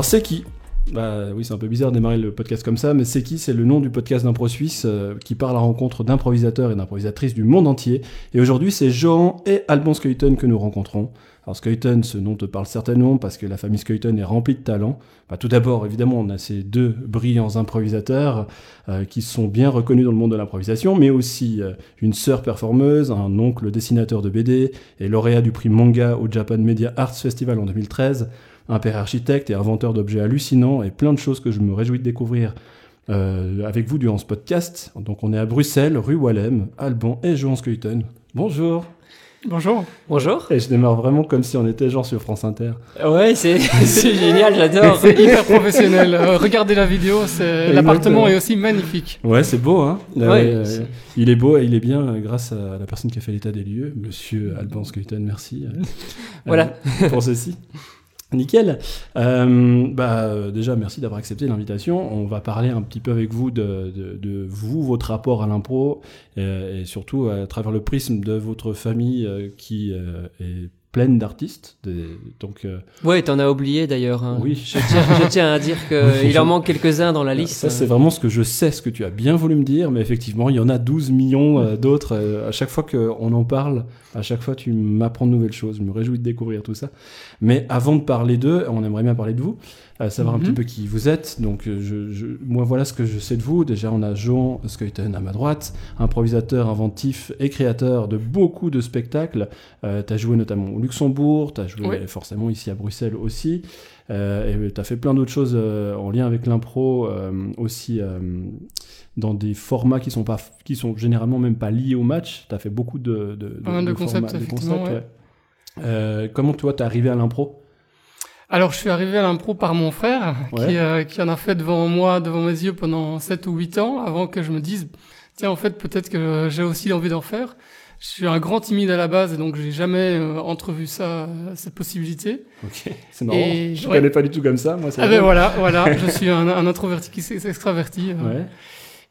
Alors c'est qui bah oui, c'est un peu bizarre de démarrer le podcast comme ça, mais c'est qui C'est le nom du podcast d'impro suisse euh, qui part à rencontre d'improvisateurs et d'improvisatrices du monde entier. Et aujourd'hui, c'est Johan et Alban Skuyten que nous rencontrons. Alors Skuyten, ce nom te parle certainement parce que la famille Skuyten est remplie de talents. Bah, tout d'abord, évidemment, on a ces deux brillants improvisateurs euh, qui sont bien reconnus dans le monde de l'improvisation, mais aussi euh, une sœur performeuse, un oncle dessinateur de BD et lauréat du prix manga au Japan Media Arts Festival en 2013 un père architecte et inventeur d'objets hallucinants et plein de choses que je me réjouis de découvrir euh, avec vous durant ce podcast. Donc on est à Bruxelles, rue Wallem, Alban et Johan Skuyten. Bonjour Bonjour. Bonjour. Et je démarre vraiment comme si on était genre sur France Inter. Ouais, c'est génial, j'adore. C'est hyper professionnel. Euh, regardez la vidéo, l'appartement est aussi magnifique. Ouais, c'est beau, hein. Ouais, Euh, il est beau et il est bien grâce à la personne qui a fait l'état des lieux, Monsieur Alban Skuyten. Merci. euh, Voilà. pour ceci. Nickel. Euh, bah, euh, déjà, merci d'avoir accepté l'invitation. On va parler un petit peu avec vous de, vous, votre rapport à l'impro, euh, et surtout à travers le prisme de votre famille qui est pleine d'artistes. Donc, euh, Ouais, t'en as oublié d'ailleurs. hein. Oui. Je tiens, je tiens à dire qu'il en manque quelques-uns dans la liste. ça, c'est vraiment ce que je sais, ce que tu as bien voulu me dire, mais effectivement, il y en a 12 millions euh, d'autres. euh, à chaque fois qu'on en parle, à chaque fois, tu m'apprends de nouvelles choses. Je me réjouis de découvrir tout ça. Mais avant de parler d'eux, on aimerait bien parler de vous, euh, savoir un Mhm. petit peu qui vous êtes. Donc, euh, je, je- moi, voilà ce que je sais de vous. Déjà, on a Jean Skuyten à ma droite, improvisateur, inventif et créateur de beaucoup de spectacles. Euh, tu as joué notamment au Luxembourg, tu as joué Oui. forcément ici à Bruxelles aussi. Euh, et tu as fait plein d'autres choses euh, en lien avec l'impro aussi dans des formats qui sont pas qui sont généralement même pas liés au match. Tu as fait beaucoup de concepts, ouais. Comment toi t'es arrivé à l'impro? Alors, je suis arrivé à l'impro par mon frère, Ouais. qui, euh, qui en a fait devant moi, devant mes yeux pendant 7 ou 8 ans, avant que je me dise, tiens, en fait, peut-être que j'ai aussi envie d'en faire. Je suis un grand timide à la base, et donc j'ai jamais euh, entrevu ça, euh, cette possibilité. Ok, c'est marrant. Et- je ouais. connais pas du tout comme ça. Moi, Ah ben voilà, voilà, je suis un, un introverti qui s'est extraverti. euh. Ouais.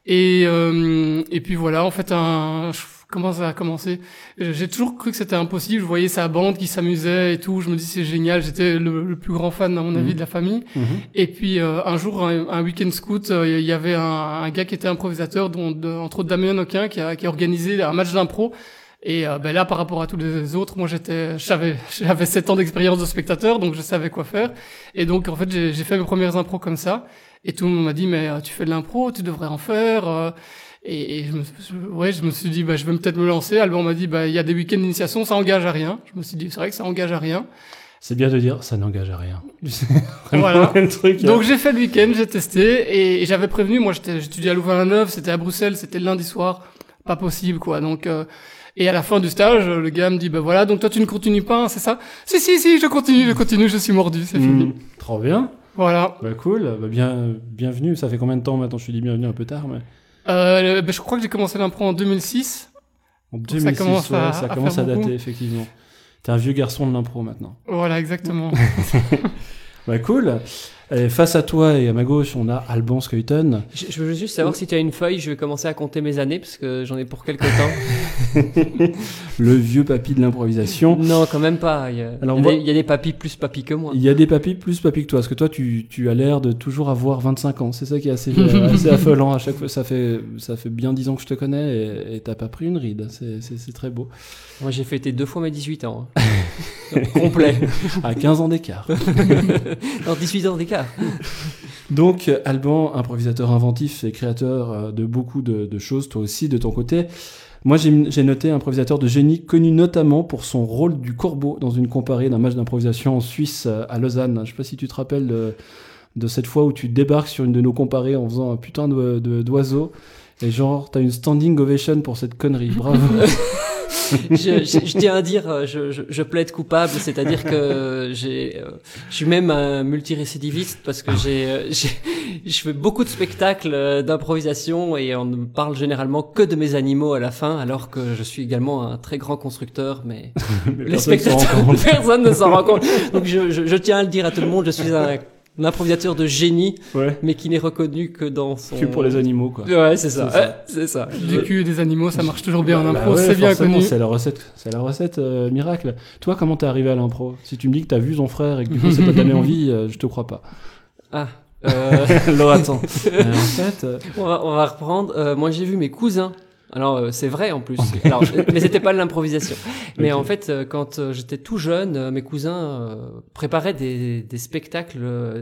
Et, euh, et puis voilà, en fait, un, je- comment ça a commencé J'ai toujours cru que c'était impossible. Je voyais sa bande qui s'amusait et tout. Je me dis c'est génial. J'étais le, le plus grand fan, à mon avis, Mhm. de la famille. Mhm. Et puis euh, un jour, un, un week-end scout, euh, il y avait un, un gars qui était improvisateur, dont de- entre autres Damien Noquin, qui a, qui a organisé un match d'impro. Et euh, ben là, par rapport à tous les autres, moi j'étais, j'avais, j'avais 7 ans d'expérience de spectateur, donc je savais quoi faire. Et donc en fait, j'ai fait mes premières impros comme ça. Et tout le monde m'a dit, mais euh, tu fais de l'impro, tu devrais en faire. Euh. et, et je, me, je- ouais, je me suis dit, bah, je vais peut-être me lancer. Alban m'a dit, bah, il y a des week-ends d'initiation, ça engage à rien. Je me suis dit, c'est vrai que ça engage à rien. C'est bien de dire ça n'engage à rien. Voilà. truc. Donc j'ai fait le week-end, j'ai testé et, et j'avavais prévenu. Moi, j'étais- j'étudiais à Louvain-la-Neuve, c'était à Bruxelles, c'était le lundi soir, pas possible quoi. Donc euh, et à la fin du stage, le gars me dit, bah voilà, donc toi tu ne continues pas, hein, c'est ça? Si si si, je continue, je continue, je suis mordu, c'est fini. Hmm, Trop bien. Voilà. Bah cool. Bah, bien, bienvenue. Ça fait combien de temps maintenant? Je suis dit bienvenue un peu tard, mais Euh, ben, je crois que j'ai commencé l'impro en 2006. en ça 2006, commence ouais, à- ça commence à faire beaucoup. dater effectivement. T'es un vieux garçon de l'impro maintenant. Voilà, exactement. Bah cool. Et face à toi et à ma gauche, on a Alban Skuyten. Je, je veux juste savoir si tu as une feuille, je vais commencer à compter mes années parce que j'en ai pour quelques temps. le vieux papy de l'improvisation. non, quand même pas. Il y a, Alors, il y a moi- des, il y a des papis plus papis que moi. Il y a des papys plus papy que toi, parce que toi, tu, tu as l'air de toujours avoir 25 ans. C'est ça qui est assez, euh, assez affolant à chaque fois. Ça fait, ça fait bien 10 ans que je te connais et t'as pas pris une ride. C'est- très beau. Moi, j'ai fêté deux fois mes 18 ans. hein. Complet. À 15 ans d'écart. Dans 18 ans d'écart. Donc, Alban, improvisateur inventif et créateur euh, de beaucoup de, choses, toi aussi, de ton côté. Moi, j'ai noté improvisateur de génie, connu notamment pour son rôle du corbeau dans une comparée d'un match d'improvisation en Suisse euh, à Lausanne. Je sais pas si tu te rappelles de, cette fois où tu débarques sur une de nos comparées en faisant un putain d'oiseau. Et genre, t'as une standing ovation pour cette connerie. Bravo. je, je- je tiens à dire, euh, je, je, je plaide coupable, c'est-à-dire que j'ai, euh, je suis même un multirécidiviste parce que j'ai, euh, j'ai, je fais beaucoup de spectacles euh, d'improvisation et on ne parle généralement que de mes animaux à la fin, alors que je suis également un très grand constructeur, mais Mais les spectateurs, personne ne s'en rend compte. Donc je, je, je tiens à le dire à tout le monde, je suis un un improvisateur de génie, Ouais. mais qui n'est reconnu que dans son. Que pour les animaux, quoi. Ouais, c'est ça. C'est ça. Ouais, ça. Du cul des animaux, ça marche toujours bien en Bah impro, ouais, c'est bien connu. C'est la recette, c'est la recette euh, miracle. Toi, comment t'es arrivé à l'impro? Si tu me dis que t'as vu ton frère et que du coup ça t'a donné envie, euh, je te crois pas. Ah. Euh, Alors attends. Euh, en fait, euh, on, va, on va reprendre. Euh, moi, j'ai vu mes cousins. Alors, euh, c'est vrai en plus. Alors, mais c'était pas de l'improvisation. Mais en fait, euh, quand euh, j'étais tout jeune, mes cousins préparaient des, des spectacles.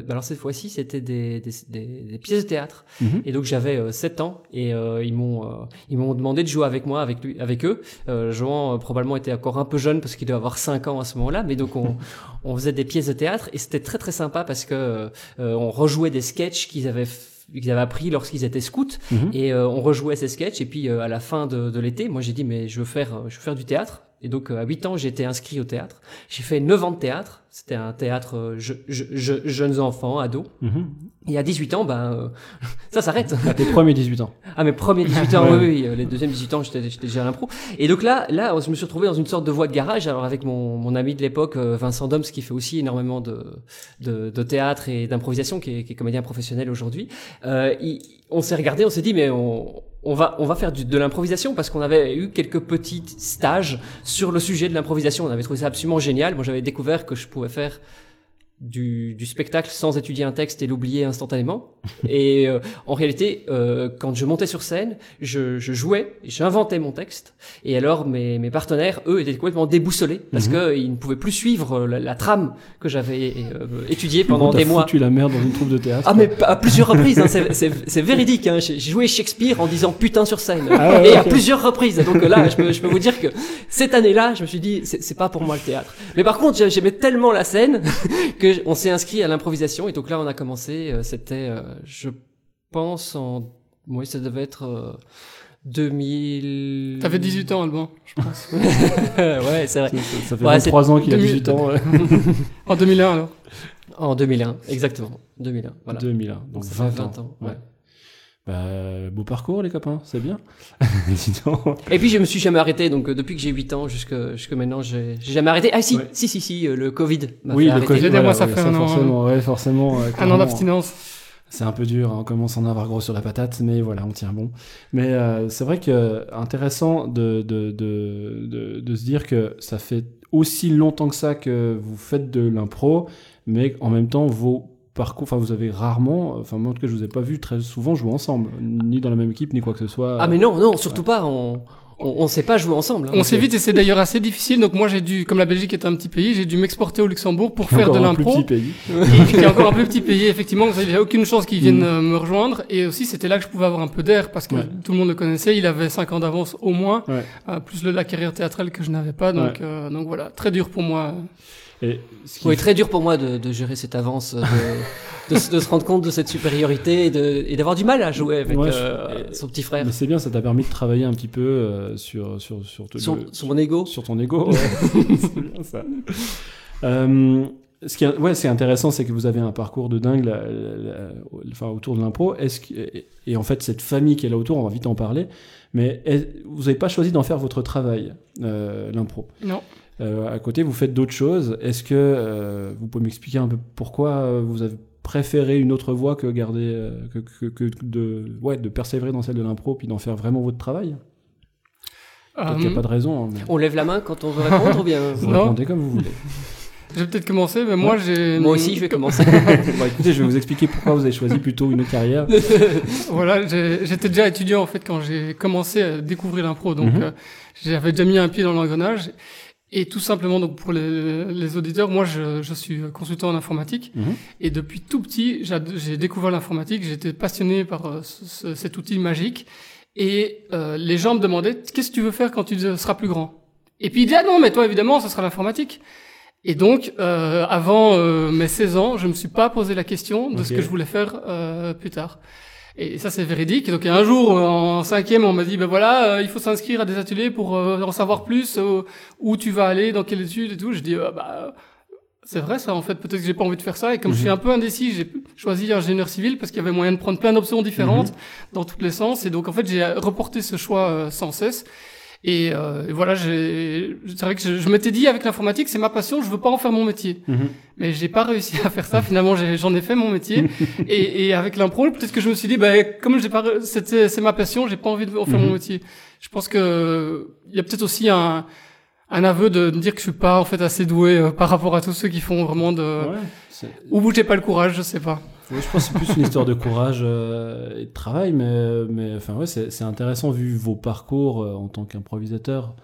alors cette fois-ci, c'était des, des, des, des pièces de théâtre. Mhm. Et donc j'avais euh, 7 ans et euh, ils m'ont euh, ils m'ont demandé de jouer avec moi, avec lui, avec eux. Euh, Joan euh, probablement était encore un peu jeune parce qu'il devait avoir 5 ans à ce moment-là. Mais donc on on faisait des pièces de théâtre et c'était très très sympa parce que euh, on rejouait des sketchs qu'ils avaient qu'ils avaient appris lorsqu'ils étaient scouts. Mhm. et euh, on rejouait ces sketchs. Et puis euh, à la fin de, de l'été moi j'ai dit mais je veux faire je veux faire du théâtre et donc euh, à 8 ans été inscrit au théâtre j'ai fait 9 ans de théâtre c'était un théâtre euh, je, je, je- jeunes enfants ados mhm. et à 18 ans ben euh, ça s'arrête à tes premiers 18 ans. ah mes premiers 18 ans, oui, oui, euh, les deuxièmes 18 ans, j'étais j'étais déjà à l'impro. Et donc là, là, je me suis retrouvé dans une sorte de voie de garage, alors avec mon, mon ami de l'époque, Vincent Doms, qui fait aussi énormément de, de, de théâtre et d'improvisation, qui est, qui est comédien professionnel aujourd'hui. Euh, on s'est regardé, on s'est dit, mais on, on va, on va faire de l'improvisation parce qu'on avait eu quelques petits stages sur le sujet de l'improvisation. On avait trouvé ça absolument génial. Moi, j'avais découvert que je pouvais faire du, du spectacle sans étudier un texte et l'oublier instantanément. Et euh, en réalité, euh, quand je montais sur scène, je, je jouais, j'inventais mon texte. Et alors mes, mes partenaires, eux, étaient complètement déboussolés parce Mhm. que ils ne pouvaient plus suivre la, la trame que j'avais euh, étudiée pendant des mois. foutu la merde dans une troupe de théâtre. Ah mais à plusieurs reprises, hein, c'est- c'est c'est véridique. Hein. J'ai joué Shakespeare en disant putain sur scène Ah ouais, et à plusieurs reprises. Donc là, je peux, je peux vous dire que cette année-là, je me suis dit c'est c'est pas pour moi le théâtre. Mais par contre, j'ai- j'aimais tellement la scène que on s'est inscrit à l'improvisation et donc là on a commencé. euh, C'était, euh, je pense en, oui ça devait être euh, 2000. T'avais 18 ans, Alban, je pense. ouais, c'est vrai. Ça, ça- ça fait Ouais, 23 ans qu'il a 2000. 18 ans. ouais. En 2001, alors. En 2001, exactement. 2001. Voilà. 2001, donc Ça 20, fait 20 ans. ouais. Bah, beau parcours les copains, c'est bien. Dis donc. Et puis je me suis jamais arrêté, donc euh, depuis que j'ai 8 ans jusque, jusque maintenant, j'ai j'ai jamais arrêté. Ah si, Ouais. si, si, si, euh, le Covid m'a Oui, fait le arrêter. Covid, J'ai dit, moi, voilà, ça ouais, fait un an, Forcément, ouais, forcément. euh, Un an d'abstinence. C'est un peu dur, hein, on commence à en avoir gros sur la patate, mais voilà, on tient bon. Mais euh, c'est vrai que intéressant de, de, de, de, de se dire que ça fait aussi longtemps que ça que vous faites de l'impro, mais en même temps, vos parcours, enfin, vous avez rarement, enfin, moi en tout cas, je vous ai pas vu très souvent jouer ensemble, ni dans la même équipe, ni quoi que ce soit. Ah mais non, non, surtout pas. On, on, on sait pas jouer ensemble. hein. On s'évite et c'est d'ailleurs assez difficile. Donc moi j'ai dû, comme la Belgique est un petit pays, j'ai dû m'exporter au Luxembourg pour faire Encore de un plus l'impro. petit pays. Et qui est encore un plus petit pays, effectivement. Il n'y a aucune chance qu'ils viennent Mhm. euh, me rejoindre. Et aussi c'était là que je pouvais avoir un peu d'air parce que Ouais. tout le monde le connaissait. Il avait 5 ans d'avance au moins, Ouais. euh, plus le, la carrière théâtrale que je n'avais pas. Donc, Ouais. euh, donc voilà, très dur pour moi. Et ce qui Oui, très dur pour moi de, de gérer cette avance, euh, de, de, se- de se rendre compte de cette supériorité et de- et d'avoir du mal à jouer avec Ouais, je- euh, son petit frère. Mais c'est bien, ça t'a permis de travailler un petit peu euh, sur, sur, sur, le- mon ego. sur ton ego. ouais. c'est bien ça. Euh, ce qui est, ouais, c'est intéressant, c'est que vous avez un parcours de dingue là, là, là, enfin, autour de l'impro. Est-ce que, et, et en fait, cette famille qui est là autour, on va vite en parler. Mais est- vous n'avez pas choisi d'en faire votre travail, euh, l'impro? Non. Euh, à côté, vous faites d'autres choses. Est-ce que euh, vous pouvez m'expliquer un peu pourquoi euh, vous avez préféré une autre voie que garder, que, que, que de, ouais, de persévérer dans celle de l'impro puis d'en faire vraiment votre travail? Peut-être qu'il n'y a pas de raison. hein, mais On lève la main quand on veut répondre ou bien vous Non. répondez comme vous voulez. Je vais peut-être commencer, mais moi j'ai. Moi aussi, je vais commencer. bon, écoutez, je vais vous expliquer pourquoi vous avez choisi plutôt une autre carrière. Voilà, j'étais déjà étudiant en fait quand j'ai commencé à découvrir l'impro, donc Mhm. euh, j'avais déjà mis un pied dans l'engrenage. Et tout simplement, donc pour les, les auditeurs, moi je, je suis consultant en informatique Mhm. et depuis tout petit, j'ai découvert l'informatique. J'étais passionné par euh, ce- ce- cet outil magique et euh, les gens me demandaient qu'est-ce que tu veux faire quand tu seras plus grand? Et puis il dit ah non mais toi évidemment ce sera l'informatique. Et donc euh, avant euh, mes 16 ans, je me suis pas posé la question de ce que je voulais faire euh, plus tard. Et ça, c'est véridique. Donc, un jour, en cinquième, on m'a dit, ben voilà, euh, il faut s'inscrire à des ateliers pour euh, en savoir plus, euh, où tu vas aller, dans quelles études et tout. Je dis, bah, c'est vrai, ça, en fait, peut-être que j'ai pas envie de faire ça. Et comme je suis un peu indécis, j'ai choisi ingénieur civil parce qu'il y avait moyen de prendre plein d'options différentes dans tous les sens. Et donc, en fait, j'ai reporté ce choix sans cesse. Et, euh, et voilà, c'est vrai que je, je m'étais dit avec l'informatique, c'est ma passion, je veux pas en faire mon métier. Mhm. Mais j'ai pas réussi à faire ça. Finalement, j'en ai, fait mon métier. et, et avec l'impro, peut-être que je me suis dit, bah, comme j'ai pas, c'est ma passion, j'ai pas envie de en faire Mhm. mon métier. Je pense que il y a peut-être aussi un, un aveu de me dire que je suis pas en fait assez doué euh, par rapport à tous ceux qui font vraiment de, Ouais, ou j'ai pas le courage, je sais pas. Je pense que c'est plus une histoire de courage euh, et de travail, mais, mais enfin, ouais, c'est c'est intéressant vu vos parcours euh, en tant qu'improvisateur,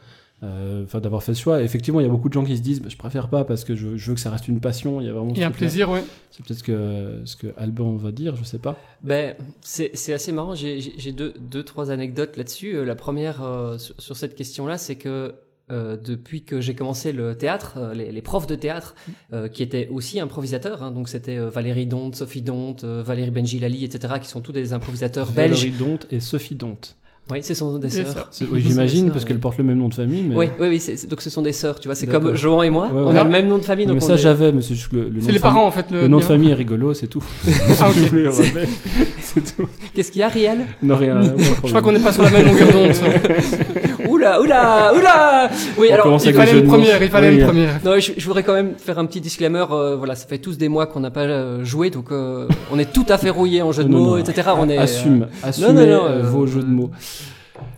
euh, enfin, d'avoir fait ce choix. Effectivement, il y a beaucoup de gens qui se disent bah, je préfère pas parce que je, je veux que ça reste une passion. Il y a vraiment Il y a ce un plaisir, ouais. C'est peut-être ce que, ce que Alban va dire, je sais pas. Ben, c'est c'est assez marrant. J'ai deux, deux, trois anecdotes là-dessus. Euh, La première euh, sur, sur cette question-là, c'est que euh, depuis que j'ai commencé le théâtre, euh, les, les profs de théâtre, euh, qui étaient aussi improvisateurs, hein, donc c'était euh, Valérie Donte, Sophie Donte, euh, Valérie Benjilali, etc., qui sont tous des improvisateurs belges. Valérie Donte et Sophie Donte. Oui, ce sont des sœurs. Oui, j'imagine, parce qu'elles portent le même nom de famille. Mais... Oui, oui, oui. donc ce sont des sœurs, tu vois. C'est comme Johan et moi. Ouais, on ouais. a le même nom de famille, donc mais ça, est- j'avais, mais c'est juste le, le nom C'est de les famille- parents, en fait. Le, Le nom de famille est rigolo, c'est tout. Ah, ok. Je voulais le rappeler. c'est tout. Qu'est-ce qu'il y a, Riel? Non, rien. Je crois qu'on n'est pas sur la même longueur d'onde. Oula, oula, oula Oui, On alors Il fallait jeux une première, il fallait Oui, une première. Non, je, je voudrais quand même faire un petit disclaimer. euh, voilà, ça fait tous des mois qu'on n'a pas euh, joué, donc euh, on est tout à fait rouillé en jeu de mots, non, etc. On est, euh, Assume, assumez non, non, vos jeux de mots.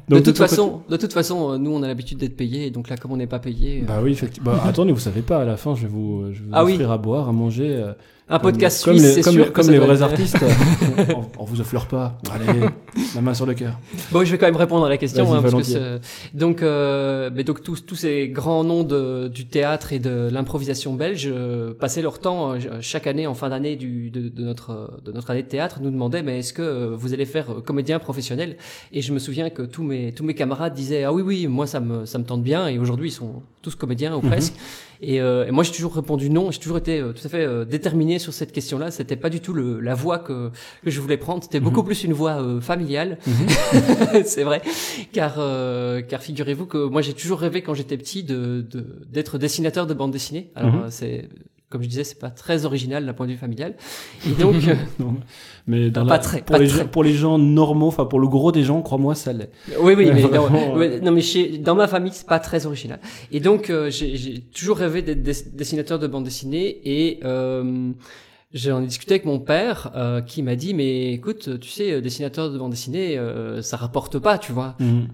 de toute côté- façon, de toute façon, nous on a l'habitude d'être payés, donc là, comme on n'est pas payé, euh, Bah oui, effectivement. Bah, attendez, vous savez pas, à la fin, je vais vous, je vais vous Ah oui. offrir à boire, à manger. Un podcast comme suisse, les, comme, sûr comme les vrais être- artistes. on, on vous offre pas. Allez, la main sur le cœur. Bon, je vais quand même répondre à la question. Hein, parce que donc, euh, mais donc tous, tous ces grands noms de, du théâtre et de l'improvisation belge euh, passaient leur temps euh, chaque année en fin d'année du, de, de notre de notre année de théâtre nous demandaient mais est-ce que euh, vous allez faire euh, comédien professionnel? Et je me souviens que tous mes tous mes camarades disaient ah oui oui moi ça me ça me tente bien et aujourd'hui ils sont tous comédiens ou Mhm. presque. Et, euh, et moi j'ai toujours répondu non. J'ai toujours été euh, tout à fait euh, sur cette question-là. C'était pas du tout le, la voie que que je voulais prendre. C'était beaucoup plus une voie euh, familiale. c'est vrai, car euh, car figurez-vous que moi j'ai toujours rêvé quand j'étais petit de de- d'être dessinateur de bande dessinée. Alors Mhm. euh, c'est comme je disais, c'est pas très original d'un point de vue familial. Et donc euh, Non, mais dans Pas la- très, pour, pas les très. gens, pour les gens normaux, enfin pour le gros des gens, crois-moi, ça l'est. oui oui, mais vraiment, non mais chez dans ma famille c'est pas très original. Et donc euh, j'ai toujours rêvé d'être des- dessinateur de bande dessinée et euh, J'en ai discuté avec mon père euh, qui m'a dit mais écoute tu sais dessinateur de bande dessinée euh, ça rapporte pas tu vois Mhm.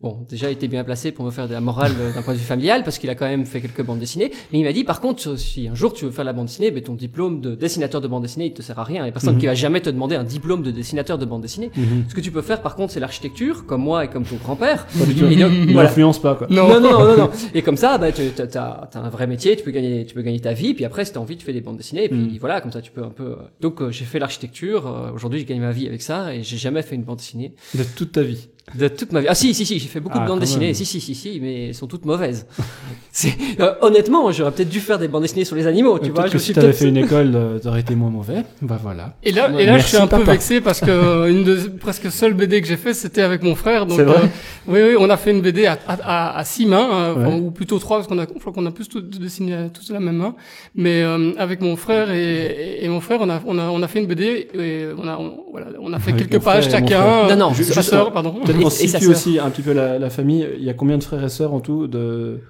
Bon, déjà, il était bien placé pour me faire de la morale euh, d'un point de vue familial, parce qu'il a quand même fait quelques bandes dessinées. Mais il m'a dit, par contre, si un jour tu veux faire la bande dessinée, ben, ton diplôme de dessinateur de bande dessinée, il te sert à rien. Il y a personne Mhm. qui va jamais te demander un diplôme de dessinateur de bande dessinée. Mhm. Ce que tu peux faire, par contre, c'est l'architecture, comme moi et comme ton grand-père. Il voilà. n'influence pas, quoi. Non. Non, non, non, non. Et comme ça, bah, tu as, un vrai métier, tu peux gagner, tu peux gagner ta vie. Puis après, si t'as envie, tu fais des bandes dessinées. Et puis Mm. voilà, comme ça, tu peux un peu. euh, Donc, euh, j'ai fait l'architecture. euh, Aujourd'hui, je gagne ma vie avec ça, et j'ai jamais fait une bande dessinée De toute ta vie. De toute ma vie. Ah si, si, si, j'ai fait beaucoup Ah, de bandes quand dessinées. même. Si, si, si, si, mais elles sont toutes mauvaises. C'est euh, honnêtement, j'aurais peut-être dû faire des bandes dessinées sur les animaux, tu Euh, vois. Je que si t'avais fait une école, euh, t'aurais été moins mauvais. Bah voilà. Et là, Ouais, et là, merci, je suis un peu vexé parce que euh, une des presque seules BD que j'ai fait, c'était avec mon frère. Donc, C'est vrai euh, oui, oui, on a fait une BD à, à, à, à six mains, euh, Ouais. enfin, ou plutôt trois, parce qu'on a, je crois qu'on a plus tout dessiné à- tous la même main. Mais euh, avec mon frère et, et, mon frère, on a, on a, on a fait une BD et on a, on, voilà, on a fait Avec quelques pages chacun. Non, non, sa juste- sœur, pardon. Sa situe aussi un petit peu la, la famille. Il y a combien de frères et sœurs en tout de,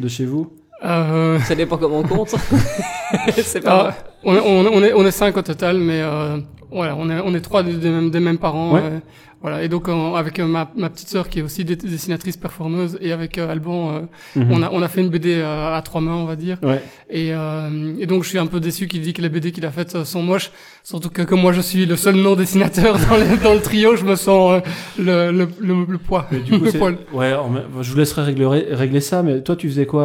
de chez vous? Euh, Ça dépend comment on compte. c'est pas. ah, on, est- on, est- on est, on est cinq au total, mais euh, voilà, on est, on est trois des, des mêmes, des mêmes parents. Ouais. euh, voilà, et donc avec euh, ma, ma petite sœur qui est aussi dessinatrice performeuse et avec euh, Alban, euh, Mhm. on a on a fait une BD à trois mains, on va dire. Ouais. Et, et donc je suis un peu déçu qu'il dit que les BD qu'il a faites sont moches, surtout que comme moi je suis le seul non dessinateur dans, les- dans le trio, je me sens le, le, le, le poids, Mais du coup, poil. ouais, je vous laisserai régler, régler ça, mais toi, tu faisais quoi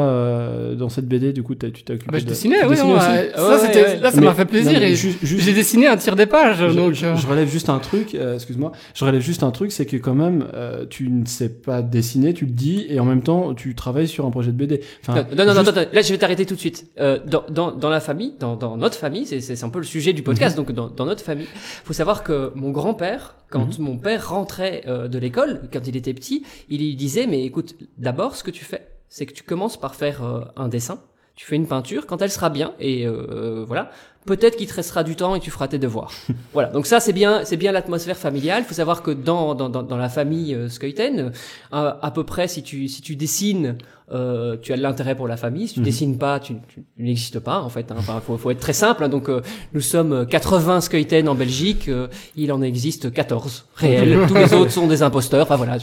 dans cette BD Du coup, tu t'es occupé Ah bah, je de... dessinais, oui, dessinais non, aussi ça Ouais, c'était ouais. là ça Mais- m'a fait plaisir j'ai dessiné un tiers des pages, je, donc je- je relève juste un truc, excuse-moi, je relève juste un truc, c'est que quand même, euh, tu ne sais pas dessiner, tu le dis, et en même temps, tu travailles sur un projet de BD. Enfin, Non, non, non, juste- attends, là je vais t'arrêter tout de suite. Euh, dans, dans, dans la famille, dans, dans notre famille, c'est, un peu le sujet du podcast, Mhm. donc dans, dans notre famille, faut savoir que mon grand-père, quand Mhm. mon père rentrait euh, de l'école, quand il était petit, il lui disait, mais écoute, d'abord ce que tu fais, c'est que tu commences par faire un dessin, tu fais une peinture, quand elle sera bien, et euh, voilà, peut-être qu'il te restera du temps et tu feras tes devoirs. voilà. Donc ça, c'est bien, c'est bien l'atmosphère familiale. Il faut savoir que dans, dans, dans, dans la famille euh, Skeuten, euh, à peu près, si tu, si tu dessines euh, tu as de l'intérêt pour la famille. Si tu Mhm. dessines pas, tu, tu, tu n'existes pas en fait. Hein. Enfin, faut, faut être très simple. hein. Donc, euh, nous sommes 80 Skeuten en Belgique. euh, il en existe 14 réels. Tous les autres sont des imposteurs. Enfin voilà.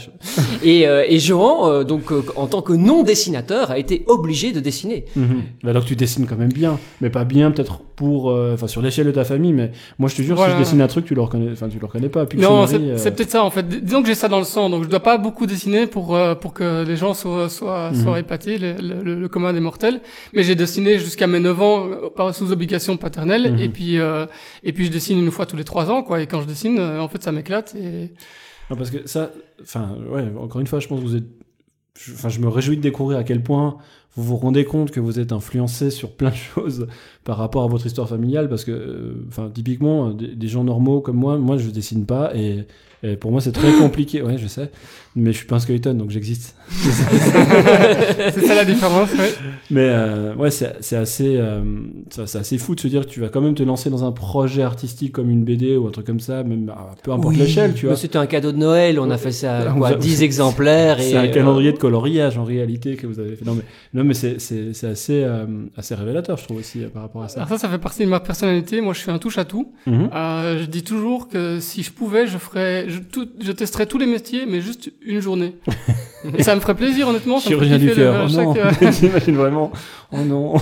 Et, euh, et Johan, euh, donc euh, en tant que non dessinateur, a été obligé de dessiner. Mhm. Bah, Alors que tu dessines quand même bien, mais pas bien peut-être pour, euh, enfin sur l'échelle de ta famille, mais moi je te jure, Voilà. si je dessine un truc, tu le reconnais, enfin tu le reconnais pas. Non, c'est euh, c'est peut-être ça en fait. Dis- Disons que j'ai ça dans le sang, donc je dois pas beaucoup dessiner pour euh, pour que les gens soient soient, Mhm. épatés, le, le, commun des mortels. Mais j'ai dessiné jusqu'à mes 9 ans par sous obligation paternelle, Mhm. et puis euh, et puis je dessine une fois tous les 3 ans, quoi. Et quand je dessine, en fait, ça m'éclate. Et Non, parce que ça, enfin, ouais, encore une fois, je pense que vous êtes. Enfin, je me réjouis de découvrir à quel point vous vous rendez compte que vous êtes influencé sur plein de choses par rapport à votre histoire familiale, parce que, euh, enfin, typiquement, des, des gens normaux comme moi, moi, je dessine pas, et, et pour moi, c'est très compliqué. Ouais, je sais, mais je suis pas un skeleton, donc j'existe. c'est ça la différence. Ouais. Mais euh, ouais, c'est c'est assez, euh, assez fou de se dire que tu vas quand même te lancer dans un projet artistique comme une BD ou un truc comme ça, même à peu importe Oui, l'échelle, tu mais vois. C'était un cadeau de Noël. On a fait ça, On quoi, a- 10 exemplaires. et, C'est un euh, calendrier de coloriage en réalité que vous avez fait. Non mais, non, mais c'est, c'est, c'est assez, euh, assez révélateur, je trouve aussi, euh, par rapport à ça. Alors ça, ça fait partie de ma personnalité. Moi, je suis un touche à tout. Mhm. Euh, je dis toujours que si je pouvais, je ferais, je, tout, je testerais tous les métiers, mais juste une journée. Et ça me ferait plaisir, honnêtement. Ça Chirurgien du cœur. Oh non, chaque, euh, t'imagines vraiment. Oh non.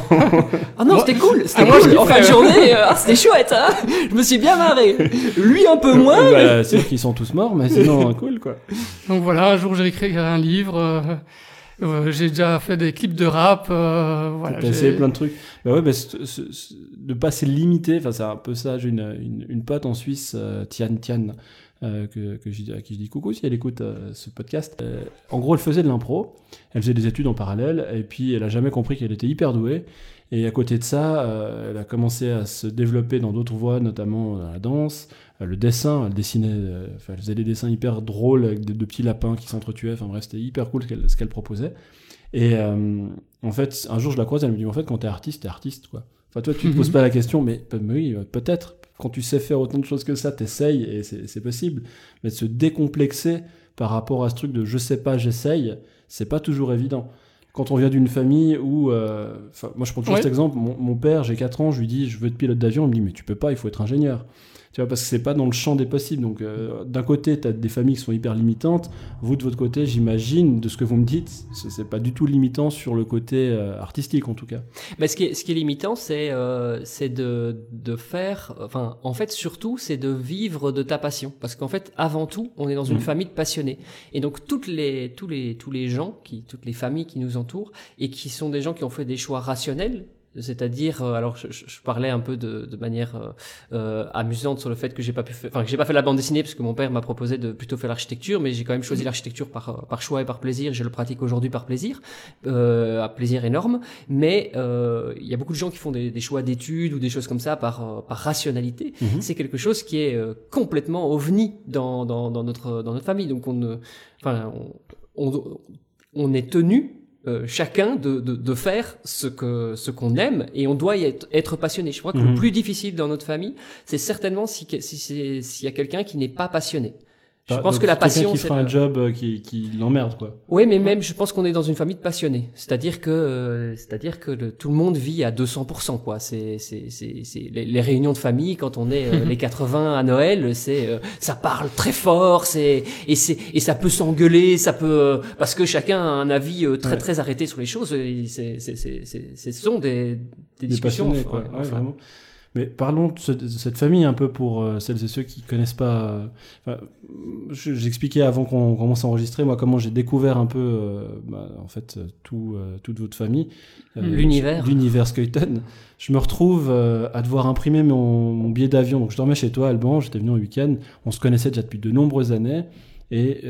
Ah non, c'était cool, c'était Ah, moi, cool. En fin de journée, euh, ah, c'était chouette, hein. Je me suis bien marré. Lui un peu moins. Bah, c'est sûr qu'ils sont tous morts, mais sinon, cool quoi. Donc voilà, un jour j'ai écrit un livre, euh, euh, j'ai déjà fait des clips de rap, euh, voilà. J'ai- essayé plein de trucs. Bah ouais, bah, c'est- c'est- c'est- de pas se limiter, enfin c'est un peu ça. J'ai une, une, une pote en Suisse, euh, Tian Tian, euh, que, que je, à qui je dis coucou si elle écoute euh, ce podcast. Euh, en gros, elle faisait de l'impro, elle faisait des études en parallèle, et puis elle a jamais compris qu'elle était hyper douée. Et à côté de ça, elle a commencé à se développer dans d'autres voies, notamment dans la danse, le dessin. Elle dessinait, elle faisait des dessins hyper drôles avec de, de petits lapins qui s'entretuaient. Enfin bref, c'était hyper cool ce qu'elle proposait. Et en fait, un jour, je la croise, elle me dit, en fait, quand t'es artiste, t'es artiste, quoi. Enfin, toi, tu te poses pas la question, mais mais oui, peut-être. Quand tu sais faire autant de choses que ça, t'essayes et c'est possible. Mais de se décomplexer par rapport à ce truc de je sais pas, j'essaye, c'est pas toujours évident. Quand on vient d'une famille où, euh, moi je prends toujours Ouais. cet exemple, mon, mon père, j'ai 4 ans, je lui dis je veux être pilote d'avion, il me dit mais tu peux pas, il faut être ingénieur. Tu vois, parce que c'est pas dans le champ des possibles. Donc, euh, d'un côté, tu as des familles qui sont hyper limitantes. Vous, de votre côté, j'imagine, de ce que vous me dites, c'est pas du tout limitant sur le côté euh, artistique, en tout cas. Mais ce qui est, ce qui est limitant, c'est euh, c'est de, de faire, enfin, en fait, surtout, c'est de vivre de ta passion. Parce qu'en fait, avant tout, on est dans une Mhm. famille de passionnés. Et donc, toutes les, tous les, tous les gens, qui, toutes les familles qui nous entourent, et qui sont des gens qui ont fait des choix rationnels, c'est-à-dire, euh, alors je, je- parlais un peu de, de manière euh, euh, amusante sur le fait que j'ai pas pu, enfin que j'ai pas fait la bande dessinée parce que mon père m'a proposé de plutôt faire l'architecture, mais j'ai quand même choisi l'architecture par euh, par choix et par plaisir. Je le pratique aujourd'hui par plaisir, euh, à plaisir énorme. Mais euh, il y a beaucoup de gens qui font des, des choix d'études ou des choses comme ça par par rationalité. Mhm. C'est quelque chose qui est complètement ovni dans, dans dans notre dans notre famille. Donc on ne, enfin on, on, on est tenu euh, chacun de, de, de faire ce que ce qu'on aime et on doit y être, être passionné. Je crois que Mhm. le plus difficile dans notre famille, c'est certainement si si c'est- s'il y a quelqu'un qui n'est pas passionné. Je pense que la passion, qui c'est fera un job euh, qui, qui l'emmerde, quoi. oui, mais même, je pense qu'on est dans une famille de passionnés. C'est-à-dire que, euh, c'est-à-dire que le- tout le monde vit à 200%, quoi. C'est, c'est, c'est, c'est les, les réunions de famille quand on est euh, les 80 à Noël, c'est, euh, ça parle très fort, c'est, et c'est, et ça peut s'engueuler, ça peut, euh, parce que chacun a un avis euh, très Ouais. très arrêté sur les choses. C'est, c'est, c'est, ce sont des, des Des discussions. quoi. ouais, Ouais, enfin. vraiment. Mais parlons de, ce- de cette famille un peu pour euh, celles et ceux qui connaissent pas. euh, J'expliquais avant qu'on commence à enregistrer, moi, comment j'ai découvert un peu, euh, bah, en fait, tout, toute votre famille. L'univers. L'univers Skeuten. Je me retrouve à devoir imprimer mon, mon billet d'avion. Donc, je dormais chez toi, Alban, j'étais venu en week-end. On se connaissait déjà depuis de nombreuses années. Et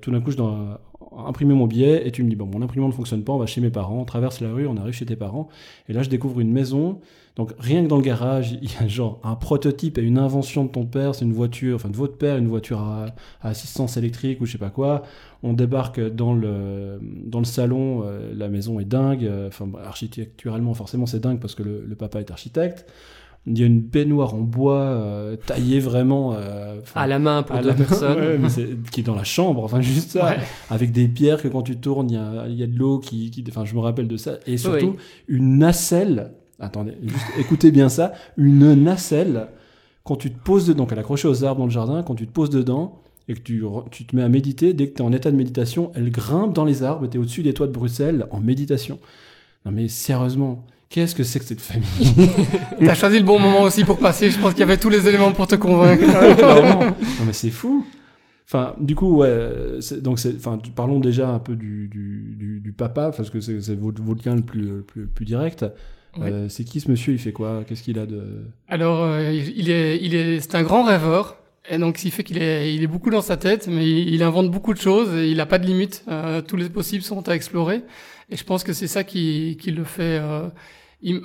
tout d'un coup, je dois imprimer mon billet. Et tu me dis, bon, mon imprimant ne fonctionne pas, on va chez mes parents. On traverse la rue, on arrive chez tes parents. Et là, je découvre une maison. Donc, rien que dans le garage, il y a genre un prototype et une invention de ton père. C'est une voiture, enfin de votre père, une voiture à, à assistance électrique ou je sais pas quoi. On débarque dans le, dans le salon, euh, la maison est dingue. euh, Enfin, architecturalement, forcément, c'est dingue parce que le, le papa est architecte. Il y a une baignoire en bois euh, taillée vraiment À la main pour deux personnes. ouais, mais c'est- qui est dans la chambre, enfin juste ça, Ouais. avec des pierres que quand tu tournes, il y a, y a de l'eau qui, enfin je me rappelle de ça, et surtout une nacelle. Attendez, juste écoutez bien ça, une nacelle quand tu te poses dedans, qu'elle est accrochée aux arbres dans le jardin, quand tu te poses dedans et que tu, tu te mets à méditer, dès que tu es en état de méditation, elle grimpe dans les arbres tu es au-dessus des toits de Bruxelles en méditation. Non mais sérieusement, qu'est-ce que c'est que cette famille? T'as choisi le bon moment aussi pour passer. Je pense qu'il y avait tous les éléments pour te convaincre. Non mais c'est fou. Enfin, du coup, ouais. Donc, enfin, parlons déjà un peu du, du, du, du papa, parce que c'est, c'est votre, votre lien le plus, le plus, le plus direct. Oui. Euh, c'est qui ce monsieur Il fait quoi? Qu'est-ce qu'il a de Alors, euh, il est, il est, c'est un grand rêveur. Et donc, ce qui fait qu'il est, il est beaucoup dans sa tête, mais il, il invente beaucoup de choses et il n'a pas de limite. Euh, tous les possibles sont à explorer. Et je pense que c'est ça qui, qui le fait euh,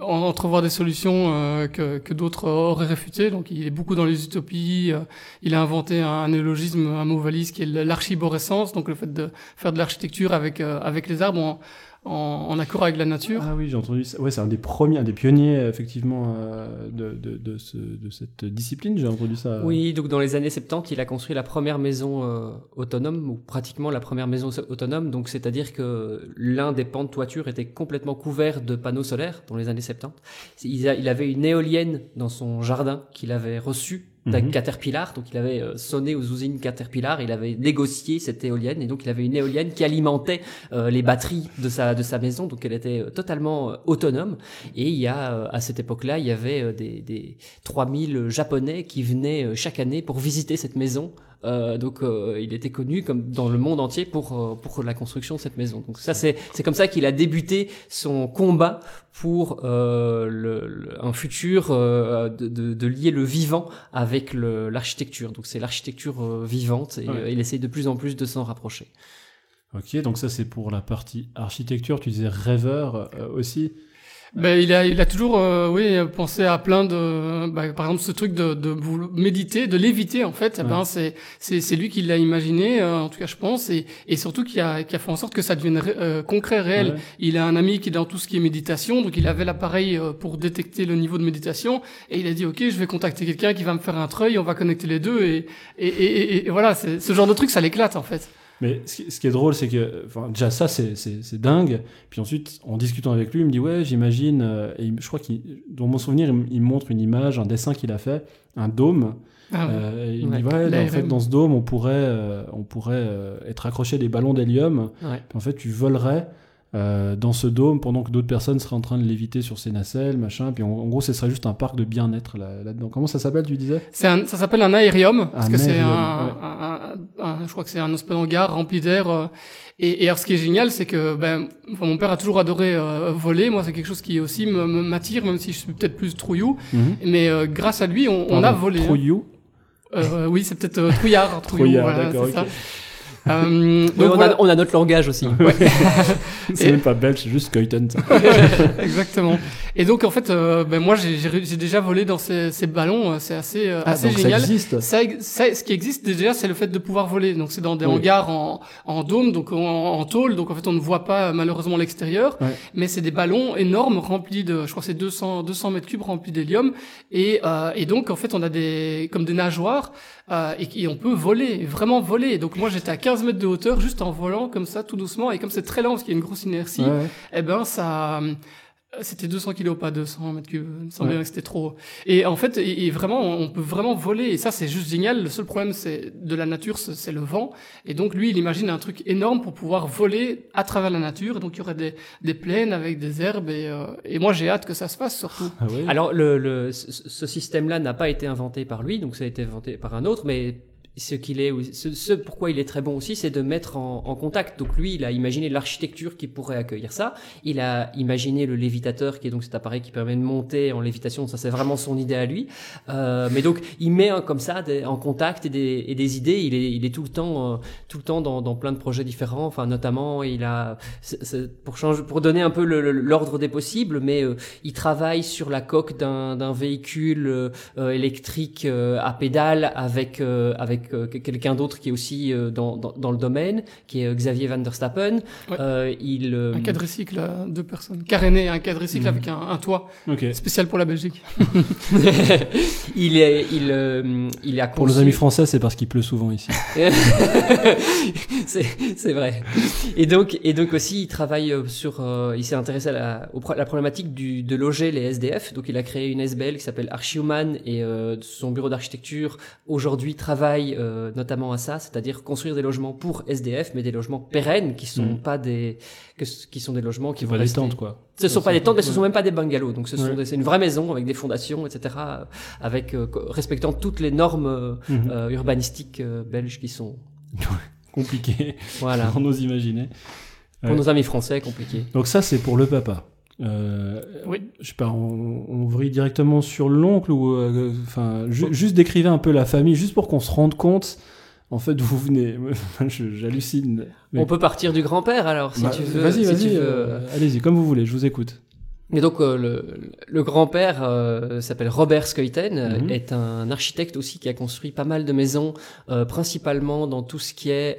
entrevoir des solutions euh, que, que d'autres auraient réfutées. Donc, il est beaucoup dans les utopies. euh, il a inventé un, un néologisme, un mot valise qui est l'archiborescence, donc le fait de faire de l'architecture avec, euh, avec les arbres en, en, accord avec la nature. Ah oui, j'ai entendu ça. Ouais, c'est un des premiers, un des pionniers, effectivement, euh, de, de, de, ce, de cette discipline. J'ai entendu ça. Oui, donc dans les années 70, il a construit la première maison euh, autonome, ou pratiquement la première maison so- autonome. Donc c'est-à-dire que l'un des pans de toiture était complètement couvert de panneaux solaires dans les années 70. Il, a- il avait une éolienne dans son jardin qu'il avait reçue d'un Mhm. Caterpillar. Donc il avait euh, sonné aux usines Caterpillar, il avait négocié cette éolienne et donc il avait une éolienne qui alimentait euh, les batteries de sa de sa maison. Donc elle était euh, totalement autonome. Et il y a à cette époque-là, il y avait des, des 3000 japonais qui venaient chaque année pour visiter cette maison. Euh, donc euh, il était connu comme dans le monde entier pour euh, pour la construction de cette maison. Donc ça c'est c'est comme ça qu'il a débuté son combat pour euh, le, le- un futur euh, de, de, de lier le vivant avec le- l'architecture. Donc c'est l'architecture vivante et Ouais. il essaie de plus en plus de s'en rapprocher. Ok, donc ça, c'est pour la partie architecture. Tu disais rêveur euh, aussi. Ben, il a, il a toujours, euh, oui, pensé à plein de, bah, par exemple, ce truc de, de méditer, de l'éviter, en fait. eh ben, Ouais. c'est, c'est, c'est lui qui l'a imaginé, euh, en tout cas, je pense, et, et surtout qui a, qui a fait en sorte que ça devienne ré- euh, concret, réel. Ouais. Il a un ami qui est dans tout ce qui est méditation, donc il avait l'appareil euh, pour détecter le niveau de méditation, et il a dit, ok, je vais contacter quelqu'un qui va me faire un treuil, on va connecter les deux, et, et, et, et- et voilà, c'est, ce genre de truc, ça l'éclate, en fait. Mais ce qui, est drôle, c'est que, enfin, déjà ça, c'est, dingue. Puis ensuite, en discutant avec lui, il me dit ouais, j'imagine. euh, et je crois qu'il, dans mon souvenir, il, me- il montre une image, un dessin qu'il a fait, un dôme. Ah ouais. Euh, il me dit ouais, en fait, dans ce dôme, on pourrait, euh, on pourrait être accroché à des ballons d'hélium. Ouais. En fait, tu volerais. Euh, dans ce dôme pendant que d'autres personnes seraient en train de léviter sur ces nacelles, machin. Puis en, en gros, ce serait juste un parc de bien-être là- là-dedans. Comment ça s'appelle, tu disais? C'est un, ça s'appelle un aérium parce Un que c'est un, ouais. un- je crois que c'est un espèce d'hangar rempli d'air. euh, et, et alors ce qui est génial, c'est que ben, enfin, mon père a toujours adoré euh, voler. Moi, c'est quelque chose qui aussi m'attire, même si je suis peut-être plus trouillou. Mais euh, grâce à lui, on, on a volé. Trouillou? Euh, oui, c'est peut-être euh, trouillard. trouillou, Trouillard, voilà, d'accord. Euh, donc on, voilà. a, on a notre langage aussi. C'est Et- même pas belge, c'est juste Keuten. Exactement. Et donc en fait, euh, ben moi j'ai j'ai- j'ai déjà volé dans ces, ces ballons. euh, C'est assez euh, Ah, assez donc génial. ça existe. Ça, ça- ce qui existe déjà, c'est le fait de pouvoir voler. Donc c'est dans des Oui. hangars en, en dôme, donc en, en tôle. Donc en fait, on ne voit pas malheureusement l'extérieur, Ouais. mais c'est des ballons énormes remplis de, je crois c'est 200 200 mètres cubes remplis d'hélium. Et euh, et donc en fait, on a des comme des nageoires euh, et, qui- on peut voler, vraiment voler. Donc moi j'étais à 15 mètres de hauteur juste en volant comme ça, tout doucement. Et comme c'est très lent parce qu'il y a une grosse inertie, Ouais, eh ben ça euh, c'était 200 kilos pas 200 mètres cubes. Il me semblait Ouais. que c'était trop et en fait et, et vraiment on peut vraiment voler. Et ça c'est juste génial. Le seul problème c'est de la nature c'est le vent. Et donc lui il imagine un truc énorme pour pouvoir voler à travers la nature. Donc il y aurait des, des plaines avec des herbes. Et, euh, et moi j'ai hâte que ça se fasse surtout. Ah oui. Alors le, le, ce, ce système-là n'a pas été inventé par lui, donc ça a été inventé par un autre, mais ce qu'il est, ce, ce pourquoi il est très bon aussi, c'est de mettre en, en contact. Donc lui, il a imaginé l'architecture qui pourrait accueillir ça. Il a imaginé le lévitateur, qui est donc cet appareil qui permet de monter en lévitation. Ça, c'est vraiment son idée à lui. Euh, mais donc, il met hein, comme ça des, en contact et des, et des idées. Il est, il est tout le temps, euh, tout le temps dans, dans plein de projets différents. Enfin, notamment, il a, c'est- c'est pour changer, pour donner un peu l'ordre des possibles, mais euh, il travaille sur la coque d'un véhicule euh, électrique à pédale avec avec avec euh, quelqu'un d'autre qui est aussi euh, dans, dans, dans le domaine, qui est euh, Xavier Van der Stappen. Ouais. Euh, il, euh, Un quadricycle à deux personnes. Caréné, un quadricycle Mhm. avec un, un toit spécial pour la Belgique. il est, il, euh, il a Pour nos amis français, c'est parce qu'il pleut souvent ici. c'est c'est vrai. Et donc et donc aussi il travaille sur euh, il s'est intéressé à la, au la problématique du, de loger les SDF. Donc il a créé une SBL qui s'appelle Archihuman et euh, son bureau d'architecture aujourd'hui travaille euh, notamment à ça, c'est-à-dire construire des logements pour SDF mais des logements pérennes qui sont Mhm. pas des que, qui sont des logements qui vont les rester tentes, quoi. ce sont pas des tentes, mais ce sont même pas des bungalows. Donc, ce sont Ouais. des- c'est une vraie maison avec des fondations, etc., euh, avec euh, respectant toutes les normes euh, urbanistiques belges qui sont, Compliqué, voilà, pour nous imaginer. pour nos amis français, compliqué. Donc ça, c'est pour le papa. Euh, Oui. Je sais pas, on, on vrille directement sur l'oncle ou, euh, enfin, ju- juste décrivez un peu la famille, juste pour qu'on se rende compte. En fait, vous venez, j'hallucine. Mais- On peut partir du grand-père alors, si Bah, tu veux. Vas-y, si vas-y, euh, allez-y, comme vous voulez, je vous écoute. Et donc euh, le, le grand-père euh, s'appelle Robert Skeuten, euh, Mhm. est un architecte aussi qui a construit pas mal de maisons, euh, principalement dans tout ce qui est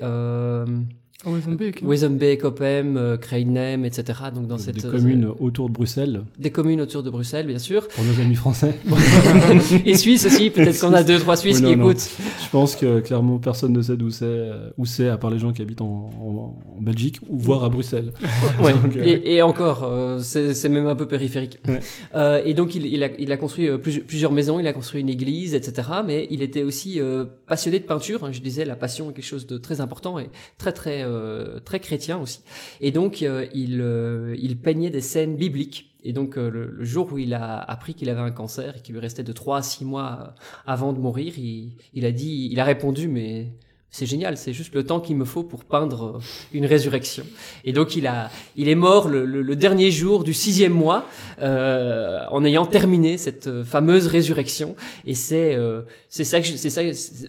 Zambéek. Wezenbeek, Oppem, Kruinem, etc. Donc dans cette Des euh, communes autour de Bruxelles, des communes autour de Bruxelles, bien sûr. pour nos amis français. Et Suisse aussi, peut-être qu'on a deux, trois Suisses Oui, qui non, écoutent. Je pense que clairement personne ne sait d'où c'est, euh, où c'est, à part les gens qui habitent en, en- en Belgique ou voire à Bruxelles. Ouais. Donc, euh, Et, et encore, euh, c'est c'est même un peu périphérique. Ouais. Euh, et donc il, il, a, il a construit plusieurs, plusieurs maisons, il a construit une église, etc. Mais il était aussi euh, passionné de peinture. hein. Je disais, la passion est quelque chose de très important et très très euh, très chrétien aussi. Et donc euh, il euh, il peignait des scènes bibliques. Et donc euh, le, jour où il a appris qu'il avait un cancer et qu'il lui restait de 3 à 6 mois euh, avant de mourir, il a dit, il a répondu, mais c'est génial, c'est juste le temps qu'il me faut pour peindre euh, une résurrection. Et donc il a, il est mort le, le- le dernier jour du sixième mois euh, en ayant terminé cette euh, fameuse résurrection. Et c'est, euh, c'est ça c'est ça,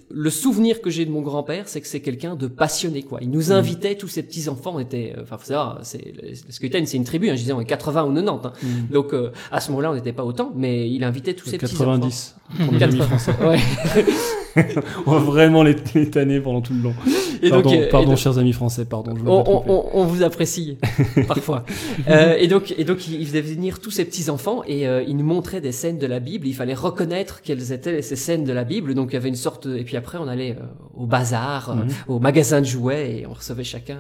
le souvenir que j'ai de mon grand-père, c'est que c'est quelqu'un de passionné quoi. Il nous invitait tous ses petits enfants, on était, euh, enfin faut savoir, c'est, Skeuten, c'est une tribu, hein, je disais on est 80 ou 90. hein. mm, Donc euh, à ce moment-là on n'était pas autant, mais il invitait tous ses petits enfants. 90 pour nos amis 80. français. Ouais. On va vraiment les, les tanner pendant tout le long. Et pardon, donc, euh, et pardon donc- chers amis français, pardon. Je on, vous apprécie parfois. Euh, et donc, et donc, il faisait venir tous ses petits enfants et euh, il nous montrait des scènes de la Bible. Il fallait reconnaître quelles étaient ces scènes de la Bible. Donc, il y avait une sorte. Et puis après, on allait euh, au bazar, euh, Mhm. au magasin de jouets et on recevait chacun,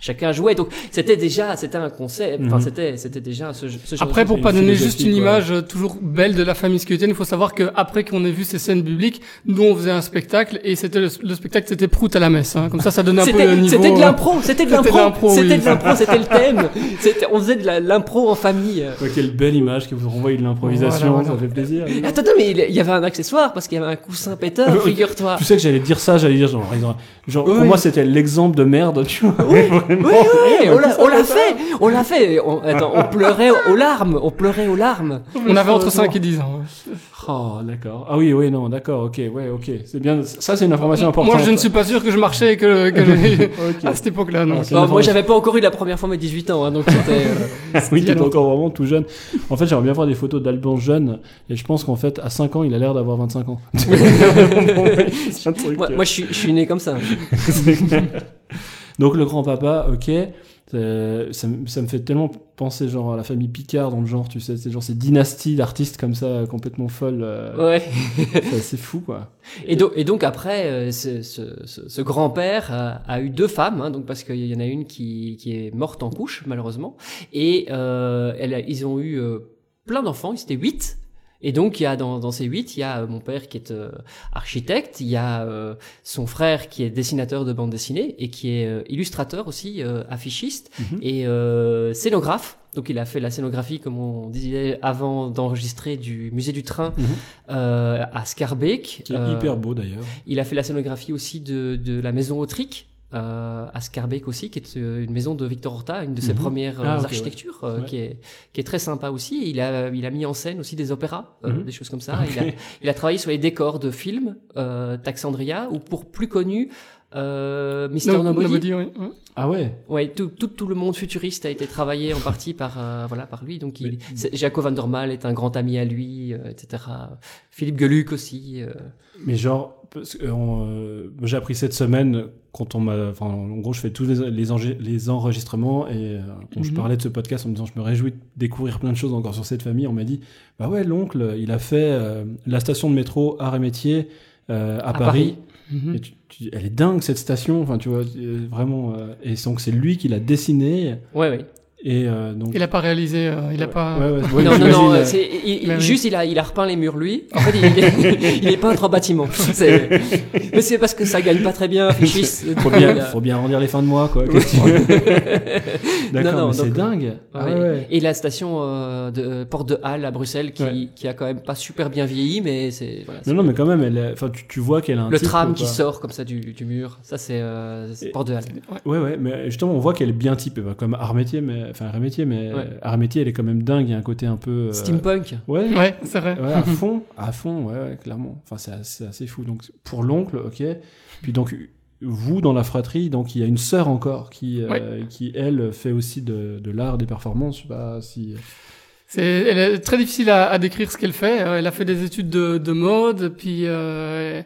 chacun un jouet. Donc, c'était déjà, c'était un concept. Enfin, Mhm. c'était, c'était déjà ce, ce genre Après, de pour pas donner juste une quoi. image toujours belle de la famille Skeleton, il faut savoir que après qu'on ait vu ces scènes bibliques, nous on faisait un spectacle et c'était le, le spectacle c'était Prout à la messe. Hein. Comme ça, ça donne un peu C'était le niveau. c'était de euh, l'impro, c'était de l'impro, c'était de l'impro, c'était le thème. C'était, on faisait de l'impro en famille. Ouais, quelle belle image que vous renvoyez de l'improvisation, Voilà, voilà. ça fait plaisir. Attends, mais il y avait un accessoire parce qu'il y avait un coussin pétard, Oui. figure-toi. Tu sais que j'allais dire ça, j'allais dire genre, pour moi c'était l'exemple de merde, tu vois. Oui, oui, oui, on l'a, fait, on l'a fait. On, attends, on pleurait aux larmes, on pleurait aux larmes. On avait entre 5 et 10 ans. Oh, d'accord. Ah oui, oui, non, d'accord, ok, ouais, ok. C'est bien, ça c'est une information importante. Moi, je ne suis pas sûr que je marchais et que, que j'ai- Ok. à cette époque-là. Non. Ah, une moi, j'avais pas encore eu la première fois mes 18 ans, hein, donc c'était. euh, Oui, encore vraiment tout jeune. En fait, j'aimerais bien voir des photos d'Alban jeune, et je pense qu'en fait, à 5 ans, il a l'air d'avoir 25 ans. C'est un truc, moi, moi, je suis, je suis né comme ça. Donc le grand-papa, ok, euh, ça, me- ça me fait tellement penser genre à la famille Picard dans le genre, tu sais, c'est genre ces dynasties d'artistes comme ça, euh, complètement folles. euh, Ouais. c'est fou, quoi. Et donc, et donc après, euh, ce, ce, ce, ce grand-père a, a eu deux femmes, hein, donc parce qu'il y en a une qui, qui est morte en couche malheureusement, et elle a- ils ont eu plein d'enfants, ils étaient huit. Et donc il y a dans, dans ces huit, il y a euh, mon père qui est euh, architecte, il y a euh, son frère qui est dessinateur de bande dessinée et qui est euh, illustrateur aussi, euh, affichiste Mhm. et euh, scénographe. Donc il a fait la scénographie, comme on disait avant d'enregistrer du musée du train euh, à Scarbeck. Qui est hyper beau d'ailleurs. il a fait la scénographie aussi de, de la maison Autrique. Euh, à Scarbeck aussi, qui est euh, une maison de Victor Horta, une de ses Mhm. premières euh, Ah, architectures, euh, Ouais. qui, est, qui est très sympa aussi. Il a, il a mis en scène aussi des opéras, euh, Mhm. des choses comme ça. Il, a, il a travaillé sur les décors de films, euh, Taxandria, ou pour plus connu, Euh, Mister No- Nobody. Nobody, oui. Ouais. Ah ouais. Ouais, tout, tout, tout le monde futuriste a été travaillé en partie par euh, voilà par lui. Donc il, Mais- Jaco van der Maal est un grand ami à lui, euh, etc. Philippe Geluc aussi. euh. Mais genre, parce que, on, euh, j'ai appris cette semaine quand on m'a, enfin, en gros, je fais tous les, les, enge- les enregistrements et euh, quand je Mhm. parlais de ce podcast en me disant, je me réjouis de découvrir plein de choses encore sur cette famille, on m'a dit, bah ouais, l'oncle, il a fait euh, la station de métro Arts et Métiers euh, à, À Paris. Mhm. Et tu, tu- elle est dingue cette station, enfin tu vois, euh, vraiment. euh, et donc c'est lui qui l'a dessinée Ouais, ouais. Et euh, donc. Il a pas réalisé, euh, il a pas. Ouais, ouais, ouais, non, non, non, euh, il- oui. juste il a, il a repeint les murs lui. En fait, il est, il est peintre en bâtiment. Mais c'est parce que ça gagne pas très bien, Fichis. Faut bien, faut bien arrondir les fins de mois, quoi. D'accord, Non, non, mais c'est dingue. Ah. Et la station euh, de Porte de Halle à Bruxelles qui, Ouais. qui a quand même pas super bien vieilli, mais c'est, voilà, Non, non, mais quand même, elle, enfin, tu, tu vois qu'elle a un le tram qui sort comme ça du, du mur. Ça, c'est, euh, Porte de Halle. Ouais, ouais, mais justement, on voit qu'elle est bien typée, bah, comme art métier, mais enfin art métier, mais Ouais. art métier, elle est quand même dingue. Il y a un côté un peu. euh, Steampunk. Ouais. Ouais, c'est vrai. Ouais, à fond, à fond, ouais, ouais, clairement. Enfin, c'est assez, assez fou. Donc, pour l'oncle, ok. Puis donc, vous dans la fratrie, donc il y a une sœur encore qui, euh, qui elle fait aussi de, de l'art, des performances. Je sais pas si. C'est, elle est très difficile à, à décrire ce qu'elle fait. Euh, Elle a fait des études de, de mode, puis euh, elle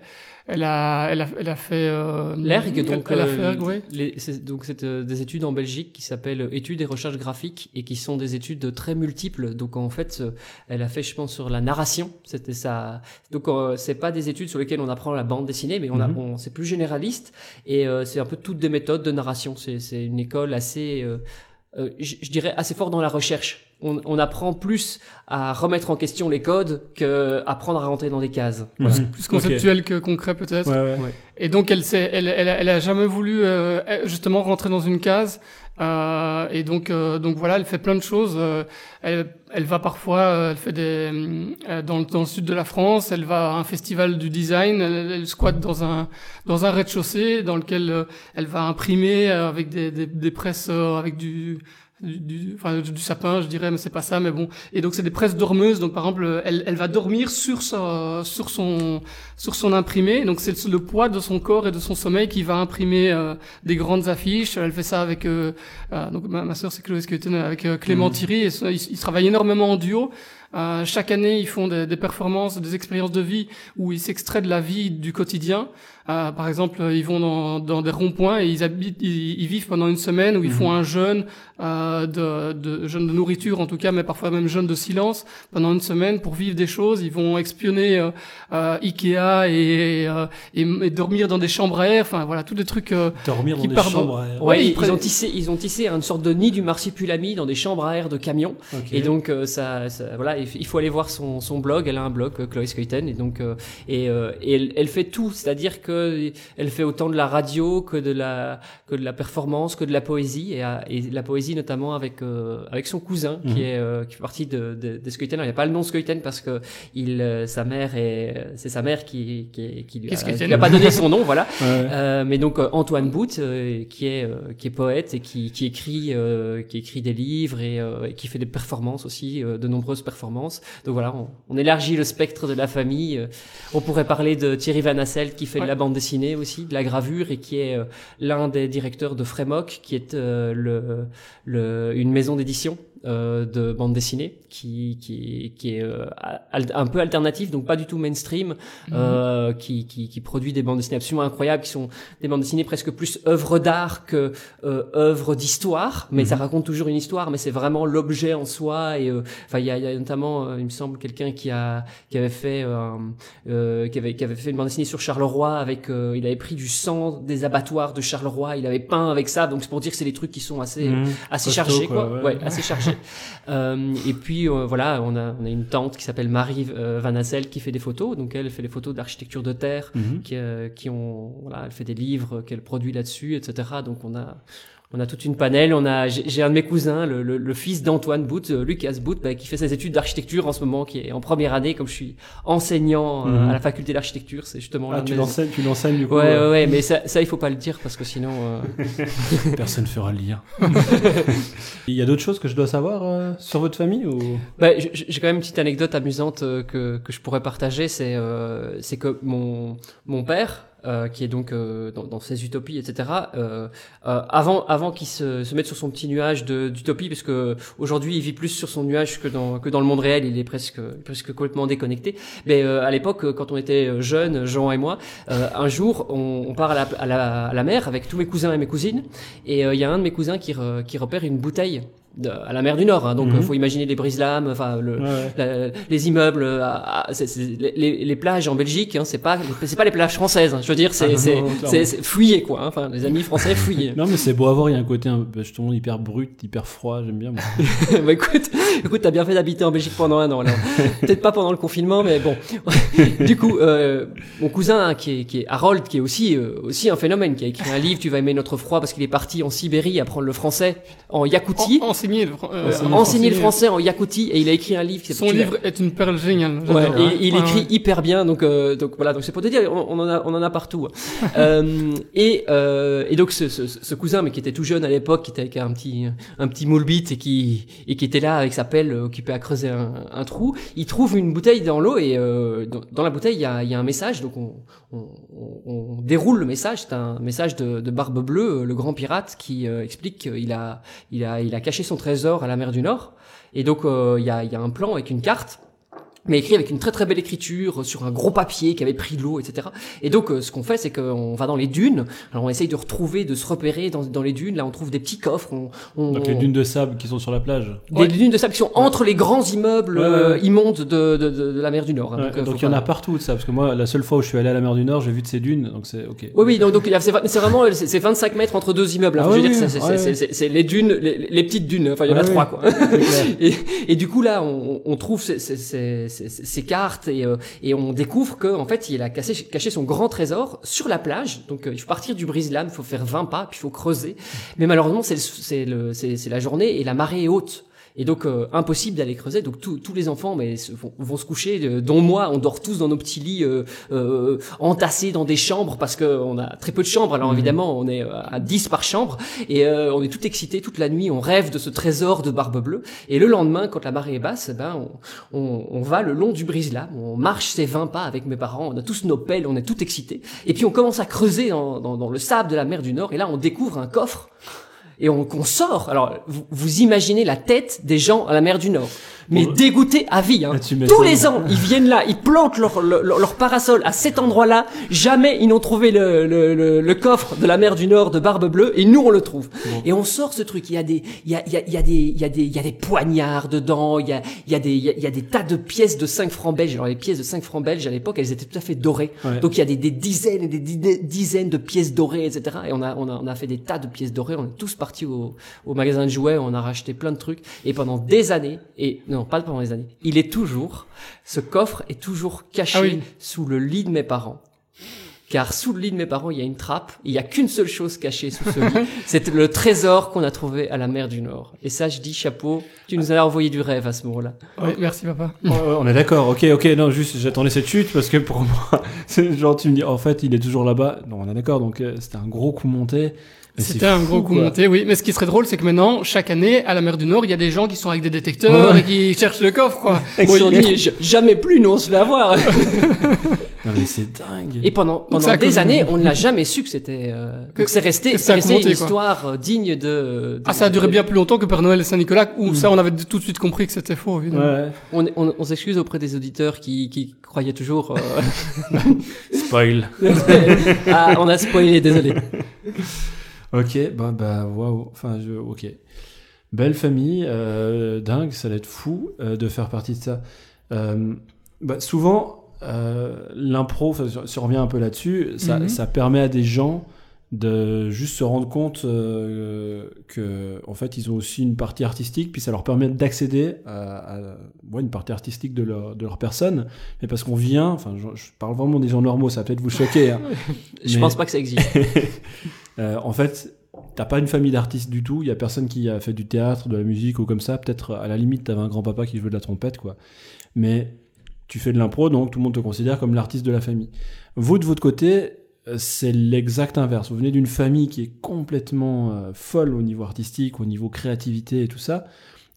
a, elle a, elle a fait euh, L'ERG, donc, elle a euh, fait ERG, oui. les- c'est, donc c'est euh, des études en Belgique qui s'appellent études et recherches graphiques et qui sont des études très multiples. Donc en fait, euh, elle a fait, je pense, sur la narration. C'était ça. Donc euh, c'est pas des études sur lesquelles on apprend la bande dessinée, mais on, a, Mhm. on c'est plus généraliste et euh, c'est un peu toutes des méthodes de narration. C'est, c'est une école assez, euh, euh, je je dirais, assez fort dans la recherche. On, on apprend plus à remettre en question les codes que apprendre à rentrer dans des cases. Voilà. Plus conceptuel que concret peut-être. Ouais, ouais. Et donc elle s'est, elle, elle, a- elle a jamais voulu euh, justement rentrer dans une case. Euh, et donc, euh, donc voilà, elle fait plein de choses. Euh, elle, elle va parfois, euh, elle fait des euh, dans, le- dans le sud de la France. Elle va à un festival du design. Elle, elle squatte dans un dans un rez-de-chaussée dans lequel euh, elle va imprimer euh, avec des, des, des presses euh, avec du du, du- enfin, du sapin, je dirais, mais c'est pas ça, mais bon. Et donc c'est des presses dormeuses. Donc par exemple, elle, elle va dormir sur sa, sur son, sur son imprimé. Donc c'est le poids de son corps et de son sommeil qui va imprimer euh, des grandes affiches. Elle fait ça avec, euh, euh, donc ma, ma sœur c'est Chloé Skeleton avec euh, Clément Mhm. Thierry. Et ça, ils, ils travaillent énormément en duo. Euh, chaque année, ils font des, des performances, des expériences de vie où ils s'extraient de la vie du quotidien. Euh, par exemple, ils vont dans, dans des ronds-points et ils habitent, ils, ils vivent pendant une semaine où ils Mhm. font un jeûne euh, de, de jeûne de nourriture en tout cas, mais parfois même jeûne de silence pendant une semaine pour vivre des choses. Ils vont espionner euh, euh, Ikea et, euh, et, et dormir dans des chambres à air. Enfin voilà, tous des trucs. euh, Dormir dans des chambres. à air. Ouais, Ouais, ils ils, ont tissé, ils ont tissé une sorte de nid du marsupilami dans des chambres à air de camions. Ok. Et donc euh, ça, ça- voilà, il faut aller voir son, son blog. Elle a un blog, euh, Chloé Skeuten, et donc euh, et, euh, et elle, elle fait tout, c'est-à-dire que elle fait autant de la radio que de la que de la performance, que de la poésie, et, et la poésie notamment avec euh, avec son cousin Mhm. qui est euh, qui fait partie de, de, des Skeuten. Alors, Il n'y a pas le nom Skeuten parce que il euh, sa mère est c'est sa mère qui qui, qui lui a, qui lui pas donné son nom, voilà. Ouais. Euh, mais donc euh, Antoine Bout, qui est qui est poète et qui qui écrit euh, qui écrit des livres et, euh, et qui fait des performances aussi, euh, de nombreuses performances. Donc voilà, on, on élargit le spectre de la famille. On pourrait parler de Thierry Van Asselt qui fait de la bande dessinée aussi, de la gravure et qui est euh, l'un des directeurs de Frémoc, qui est euh, le, le une maison d'édition euh, de bande dessinée qui qui qui est euh, un peu alternative donc pas du tout mainstream euh, qui, qui qui produit des bandes dessinées absolument incroyables qui sont des bandes dessinées presque plus œuvres d'art que euh, œuvres d'histoire mais Mhm. ça raconte toujours une histoire mais c'est vraiment l'objet en soi et euh, enfin il y a, y a notamment euh, il me semble quelqu'un qui a qui avait fait euh, euh, qui avait qui avait fait une bande dessinée sur Charleroi avec euh, il avait pris du sang des abattoirs de Charleroi il avait peint avec ça donc c'est pour dire que c'est des trucs qui sont assez Mhm. assez Costaud, chargé quoi, quoi, ouais. ouais. assez chargé euh, et puis euh, voilà on a on a une tante qui s'appelle Marie euh, Van Assel qui fait des photos. Donc elle fait des photos d'architecture de terre Mhm. qui euh, qui ont voilà elle fait des livres qu'elle produit là-dessus etc donc on a on a toute une panel, on a j'ai un de mes cousins, le, le, le fils d'Antoine Bout, euh, Lucas Bout, bah, qui fait ses études d'architecture en ce moment, qui est en première année, comme je suis enseignant euh, Mhm. à la faculté d'architecture, c'est justement Ah, tu l'enseignes, tu l'enseignes du coup. Ouais, euh, ouais, ouais, mais ça, ça, il faut pas le dire parce que sinon. euh, Personne fera le lien. Il y a d'autres choses que je dois savoir euh, sur votre famille ou? Bah, j'ai quand même une petite anecdote amusante que, que je pourrais partager. C'est euh, c'est que mon, mon père euh, qui est donc euh, dans, dans, ses utopies, etc. Euh, euh, avant, avant qu'il se, se mette sur son petit nuage d'utopie, parce que aujourd'hui il vit plus sur son nuage que dans que dans le monde réel, il est presque presque complètement déconnecté. Mais à l'époque, quand on était jeunes, Jean et moi, un jour on, on part à la, à la, à, la, mer avec tous mes cousins et mes cousines, et il y a un de mes cousins qui, re, qui repère une bouteille à la mer du Nord. Hein, donc, il mhm. faut imaginer les brise-lames, enfin, le, les immeubles, euh, les, les, plages en Belgique. Hein, c'est pas, c'est pas les plages françaises. Hein, je veux dire, c'est, ah, c'est, fouillé quoi. Hein, enfin, les amis français fouillés. non, mais c'est beau à voir. Il y a un côté un, justement hyper brut, hyper froid. J'aime bien. bah écoute, écoute, t'as bien fait d'habiter en Belgique pendant un an. Peut-être pas pendant le confinement, mais bon. du coup, euh, mon cousin qui est, qui est Harold, qui est aussi euh, aussi un phénomène, qui a écrit un livre. Tu vas aimer notre froid parce qu'il est parti en Sibérie apprendre le français en Yakoutie le, euh, enseigner le français en Yakoutie et il a écrit un livre. Son livre est une perle géniale. Ouais, et, il écrit hyper bien, donc euh, donc voilà, donc c'est pour te dire, on, en a on en a partout. euh, et euh, et donc ce, ce, ce, cousin, mais qui était tout jeune à l'époque, qui était avec un petit un petit moule et qui et qui était là avec sa pelle occupé à creuser un, un trou, il trouve une bouteille dans l'eau et dans, dans, la bouteille il y a il y a un message, donc on, on, on déroule le message, c'est un message de, de Barbe Bleue, le grand pirate, qui explique qu'il a il a il a caché son trésor à la mer du Nord. Et donc, euh, il y, a, y a un plan avec une carte mais écrit avec une très très belle écriture sur un gros papier qui avait pris l'eau, etc. Et donc euh, ce qu'on fait, c'est qu'on va dans les dunes. Alors on essaye de retrouver, de se repérer dans, dans les dunes. Là, on trouve des petits coffres. On, on... Donc les dunes de sable qui sont sur la plage. Des dunes de sable qui sont entre les grands immeubles euh, immondes de, de, de, la mer du Nord. Hein. donc, euh, il y en a partout de ça, parce que moi, la seule fois où je suis allé à la mer du Nord, j'ai vu de ces dunes, donc c'est ok. Oui, oui, donc, donc c'est vraiment c'est 25 mètres entre deux immeubles. Hein. Ah je veux dire, c'est les dunes, les, petites dunes. Enfin, il y en a trois quoi. et, et, du coup là, on, on trouve ces, cartes et, euh, et on découvre qu'en fait il a caché, caché, son grand trésor sur la plage. Donc euh, il faut partir du brise-lames, il faut faire 20 pas, puis il faut creuser. Mais malheureusement c'est la journée et la marée est haute. Et donc euh, impossible d'aller creuser. Donc tous les enfants mais vont, se coucher, euh, dont moi, on dort tous dans nos petits lits euh, euh entassés dans des chambres parce que on a très peu de chambres. Alors mhm. évidemment, on est à 10 par chambre et on est tout excité toute la nuit. On rêve de ce trésor de barbe bleue. Et le lendemain, quand la marée est basse, ben on, on, on, va le long du brise-lames. On marche ces 20 pas avec mes parents. On a tous nos pelles, on est tout excités. Et puis on commence à creuser dans, dans, dans le sable de la mer du Nord. Et là, on découvre un coffre et on, qu'on sort. Alors, vous, vous, imaginez la tête des gens à la mer du Nord mais dégoûtés à vie. Hein. Ah, Tous les ans, ils viennent là, ils plantent leur, leur, parasol à cet endroit-là. Jamais ils n'ont trouvé le, le, le, coffre de la mer du Nord de Barbe Bleue, et nous on le trouve. Et on sort ce truc. Il y a des, il y a, il y a, il y a des, il y a des, il y a des poignards dedans. Il y a, il y a des, il y a, des tas de pièces de 5 francs belges. Alors les pièces de 5 francs belges à l'époque, elles étaient tout à fait dorées. Donc il y a des, des dizaines et des, dizaines de pièces dorées, etc. Et on a, on a, on a fait des tas de pièces dorées. On est tous partis au, au magasin de jouets. On a racheté plein de trucs. Et pendant des années, et non, pas pendant les années. Il est toujours, ce coffre est toujours caché ah sous le lit de mes parents. Car sous le lit de mes parents, il y a une trappe. Il y a qu'une seule chose cachée sous ce lit. C'est le trésor qu'on a trouvé à la mer du Nord. Et ça, je dis chapeau. Tu nous as envoyé du rêve à ce moment-là. Oui, merci papa. on est d'accord. Ok, ok. Non, juste, j'attendais cette chute parce que pour moi, genre, tu me dis, en fait, il est toujours là-bas. Non, on est d'accord. Donc, euh, c'était un gros coup monté. C'était un gros coup monté, oui. Mais ce qui serait drôle, c'est que maintenant, chaque année, à la mer du Nord, il y a des gens qui sont avec des détecteurs et qui cherchent le coffre, quoi. dit, jamais plus, nous, on se fait avoir. non, mais c'est dingue. Et pendant, pendant des années, on ne l'a jamais su que c'était, euh, que c'est resté, c'est resté une histoire euh, digne de, Ah, ça a duré bien plus longtemps que Père Noël et Saint-Nicolas, où mm. ça, on avait tout de suite compris que c'était faux, évidemment. Ouais. On, on, on s'excuse auprès des auditeurs qui, qui croyaient toujours, euh... Spoil. ah, on a spoilé, désolé. Ok, bah, bah, waouh. Enfin, je, ok. Belle famille, euh, dingue, ça va être fou euh, de faire partie de ça. Euh, bah, souvent, l'impro, si on revient un peu là-dessus, ça, mhm. ça, permet à des gens de juste se rendre compte que en fait ils ont aussi une partie artistique puis ça leur permet d'accéder à, à ouais, une partie artistique de leur, de leur personne mais parce qu'on vient enfin je, je, parle vraiment des gens normaux ça va peut-être vous choquer hein, je mais... pense pas que ça existe en fait, t'as pas une famille d'artistes du tout. Il y a personne qui a fait du théâtre, de la musique ou comme ça. Peut-être à la limite, t'avais un grand-papa qui jouait de la trompette, quoi. Mais tu fais de l'impro, donc tout le monde te considère comme l'artiste de la famille. Vous, de votre côté, euh, c'est l'exact inverse. Vous venez d'une famille qui est complètement euh, folle au niveau artistique, au niveau créativité et tout ça.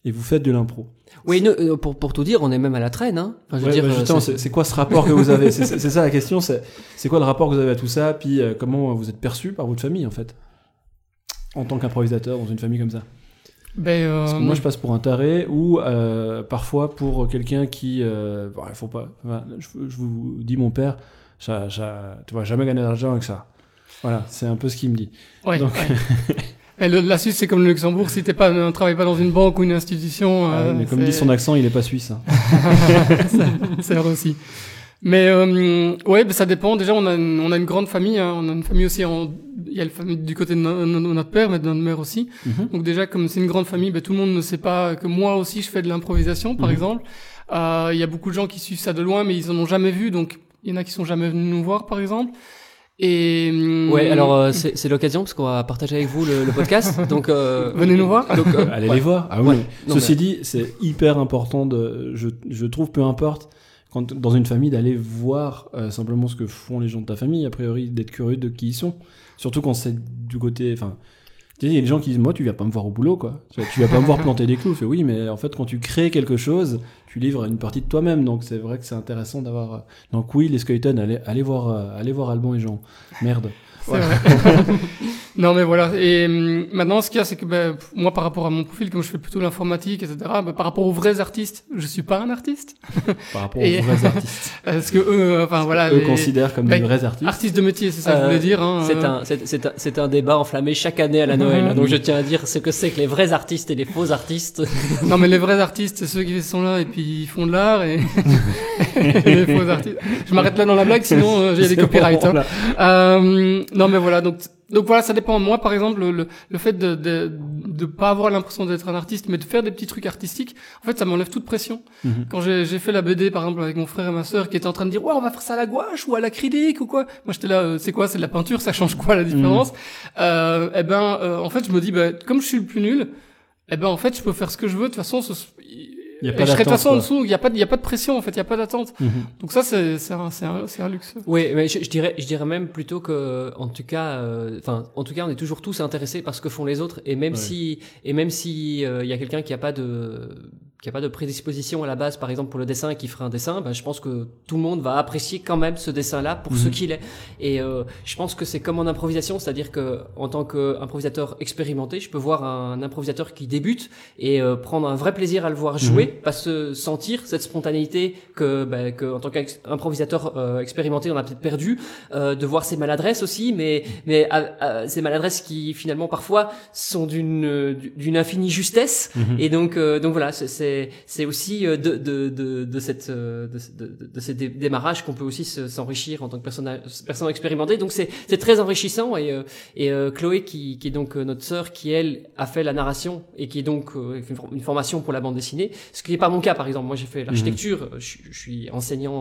et vous faites de l'impro. Oui, nous, euh, pour, pour tout dire, on est même à la traîne. Hein. Enfin, je veux Ouais, dire, bah, euh, justement, c'est- quoi ce rapport que vous avez C'est ça la question. C'est quoi le rapport que vous avez à tout ça Puis euh, comment vous êtes perçu par votre famille en fait, en tant qu'improvisateur dans une famille comme ça Ben, euh, Parce que moi, je passe pour un taré ou euh, parfois pour quelqu'un qui. Euh, bon, il faut pas. enfin, je, je vous dis, mon père, ça, ça, tu vas jamais gagner d'argent avec ça. Voilà, c'est un peu ce qu'il me dit. ouais, donc- ouais. Et le- la Suisse, c'est comme le Luxembourg. Si t'es pas, ne travailles pas dans une banque ou une institution, Ah, euh, mais comme dit son accent, il est pas suisse. hein. c'est vrai aussi. Mais euh, ouais, ben ça dépend. Déjà, on a une, on a une grande famille. hein. On a une famille aussi. En, il y a la famille du côté de no- no- notre père, mais de notre mère aussi. Mhm. Donc déjà, comme c'est une grande famille, ben, tout le monde ne sait pas que moi aussi je fais de l'improvisation, par Mhm. exemple. Euh, Il y a beaucoup de gens qui suivent ça de loin, mais ils en ont jamais vu. Donc il y en a qui sont jamais venus nous voir, par exemple. Et hum, Ouais, alors euh, c'est c'est l'occasion parce qu'on va partager avec vous le, le podcast. donc euh, Venez nous voir. Donc, euh, Allez ouais. les voir. Ah oui. Ouais. mais Non, Ceci dit, c'est hyper important de, je, je trouve, peu importe, quand dans une famille, d'aller voir euh, simplement ce que font les gens de ta famille. A priori, d'être curieux de qui ils sont. Surtout quand c'est du côté, enfin. Tu sais, il y a des gens qui disent, moi, tu viens pas me voir au boulot, quoi. Tu vas- Tu vas pas me voir planter des clous. Je fais, oui, mais en fait, quand tu crées quelque chose, tu livres une partie de toi-même. Donc, c'est vrai que c'est intéressant d'avoir. euh, Donc, oui, les Skeleton, allez, allez voir, euh, allez voir Alban et Jean. Merde. Non mais voilà. Et hum, maintenant, ce qu'il y a, c'est que ben, pff, moi, par rapport à mon profil, comme je fais plutôt l'informatique, etc., ben, par rapport aux vrais artistes, je suis pas un artiste. Par rapport Et- aux vrais artistes. Parce que eux, euh, enfin voilà, Eux les considèrent comme Ben, des vrais artistes. artistes de métier, c'est ça que je Euh, voulais dire. Hein, C'est euh, un, c'est, c'est un, c'est un débat enflammé chaque année à la Noël. Mhm. Donc je tiens à dire ce que c'est que les vrais artistes et les faux artistes. Non mais les vrais artistes, c'est ceux qui sont là et puis ils font de l'art et les faux artistes. Je m'arrête là dans la blague, sinon euh, j'ai des copyrights. hein. Euh, non mais voilà, donc donc voilà, ça dépend. Moi, par exemple, le, le fait de, de de pas avoir l'impression d'être un artiste, mais de faire des petits trucs artistiques, en fait, ça m'enlève toute pression. Mhm. Quand j'ai fait la BD, par exemple, avec mon frère et ma sœur, qui étaient en train de dire, ouais, on va faire ça à la gouache ou à l'acrylique ou quoi. Moi, j'étais là, euh, c'est quoi, c'est de la peinture, ça change quoi la différence? Euh, Eh ben, euh, en fait, je me dis, bah, comme je suis le plus nul, eh ben, en fait, je peux faire ce que je veux. De toute façon, ce, Y a et pas je serai de toute façon en dessous. Il y a pas, de- il y a pas de pression en fait. Il y a pas d'attente. Mhm. Donc ça, c'est c'est un, c'est un, c'est un luxe. Oui, mais je, je dirais, je dirais même plutôt que, en tout cas, euh, enfin, en tout cas, on est toujours tous intéressés par ce que font les autres, et même Ouais. si, et même si euh, il y a quelqu'un qui a pas de, qui a pas de prédisposition à la base, par exemple pour le dessin, et qui ferait un dessin, ben, je pense que tout le monde va apprécier quand même ce dessin-là pour ce Mhm. qu'il est. Et euh, je pense que c'est comme en improvisation, c'est-à-dire que en tant qu'improvisateur expérimenté, je peux voir un improvisateur qui débute et euh, prendre un vrai plaisir à le voir jouer, parce que sentir cette spontanéité que, ben, que en tant qu'improvisateur euh, expérimenté, on a peut-être perdu, euh, de voir ses maladresses aussi, mais mais à- à- ces maladresses qui finalement parfois sont d'une euh, d'une infinie justesse. Mhm. Et donc euh, donc voilà, c'est- c'est c'est aussi euh, de de de, de cette euh, de, de, de ces dé- démarrages qu'on peut aussi se- s'enrichir en tant que personne personne expérimentée. Donc c'est c'est très enrichissant et euh, et Chloé qui qui est donc notre sœur qui elle a fait la narration et qui est donc une for- une formation pour la bande dessinée, ce qui n'est pas mon cas par exemple. Moi j'ai fait l'architecture, je, suis- je suis enseignant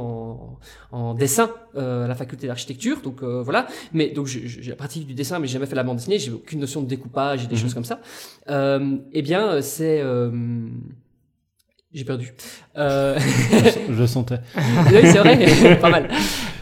en, en dessin euh, à la faculté d'architecture, donc euh, voilà. Mais donc j'ai j'ai la pratique du dessin, mais j'ai jamais fait la bande dessinée. J'ai aucune notion de découpage et des Mhm. choses comme ça. Euh, eh bien, c'est euh, j'ai perdu. Euh... Je sentais. oui, c'est vrai, pas mal.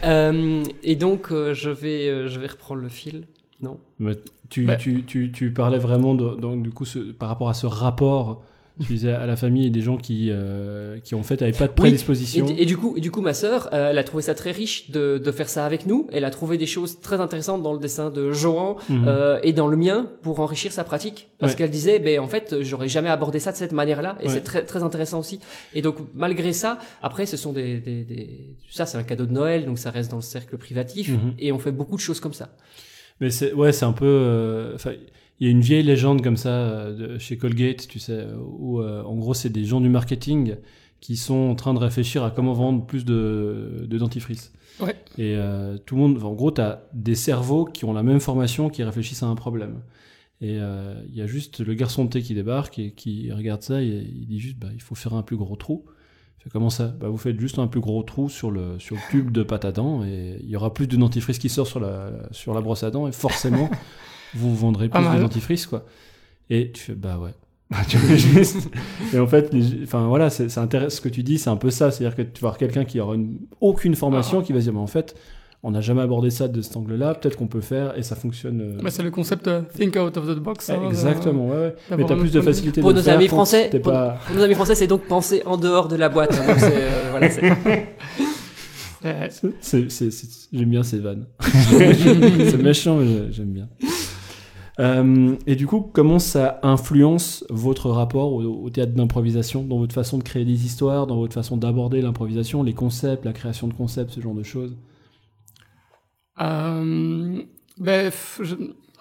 Euh, et donc, euh, je vais, je vais reprendre le fil. Non. Mais tu, Bah. tu, tu, tu parlais vraiment de, donc, du coup ce- par rapport à ce rapport tu disais à la famille et des gens qui, euh, qui en fait n'avaient pas de Oui, prédisposition. Et, et du coup, et du coup, ma sœur, euh, elle a trouvé ça très riche de, de faire ça avec nous. Elle a trouvé des choses très intéressantes dans le dessin de Johan Mhm. euh, et dans le mien pour enrichir sa pratique. Parce Ouais. qu'elle disait, ben en fait, j'aurais jamais abordé ça de cette manière-là, et Ouais. c'est très très intéressant aussi. Et donc, malgré ça, après, ce sont des, des, des... ça, c'est un cadeau de Noël, donc ça reste dans le cercle privatif, Mhm. et on fait beaucoup de choses comme ça. Mais c'est ouais, c'est un peu. Il y a une vieille légende comme ça euh, de, chez Colgate, tu sais, où euh, en gros c'est des gens du marketing qui sont en train de réfléchir à comment vendre plus de, de dentifrice. Ouais. Et euh, tout le monde, en gros, tu as des cerveaux qui ont la même formation, qui réfléchissent à un problème. Et il y a juste le garçon de thé qui débarque et qui regarde ça et il dit juste, bah, il faut faire un plus gros trou. Fait comment ça? Bah vous faites juste un plus gros trou sur le sur le tube de pâte à dents et il y aura plus de dentifrice qui sort sur la sur la brosse à dents et forcément vous vendrez Pas plus de mal. dentifrice quoi. Et tu fais bah ouais. Juste- et en fait, les- enfin voilà, c'est intéressant ce que tu dis, c'est un peu ça, c'est-à-dire que tu vas avoir quelqu'un qui aura une- aucun Ah. formation qui va se dire, mais en fait, on n'a jamais abordé ça de cet angle-là, peut-être qu'on peut faire et ça fonctionne. euh, Bah, c'est le concept euh, think out of the box. hein, Exactement, ouais, ouais. Mais t'as plus de facilité Pour de nos faire amis français, pour- pas... Pour nos amis français, c'est donc penser en dehors de la boîte. hein. Euh, voilà, Euh, J'aime bien ces vannes. c'est méchant, mais j'ai- j'aime bien. Euh, et du coup, comment ça influence votre rapport au, théâtre d'improvisation, dans votre façon de créer des histoires, dans votre façon d'aborder l'improvisation, les concepts, la création de concepts, ce genre de choses? Euh, ben,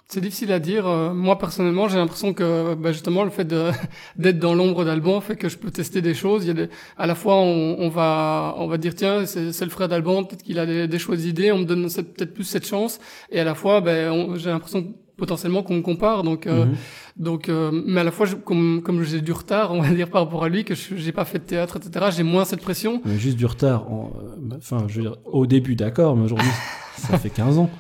c'est difficile à dire. Euh, moi personnellement, j'ai l'impression que ben, justement le fait d'être dans l'ombre d'Alban fait que je peux tester des choses. A à la fois on, va on va dire tiens c'est le frère d'Alban, peut-être qu'il a des, chouettes idées, on me donne peut-être plus cette chance. Et à la fois ben j'ai l'impression potentiellement qu'on compare. Donc euh, Mhm. Donc euh, mais à la fois je- comme comme j'ai du retard, on va dire par rapport à lui que je- j'ai pas fait de théâtre etc. J'ai moins cette pression. Juste du retard. en- euh, Enfin, je veux dire, au début, d'accord, mais aujourd'hui, ça fait 15 ans.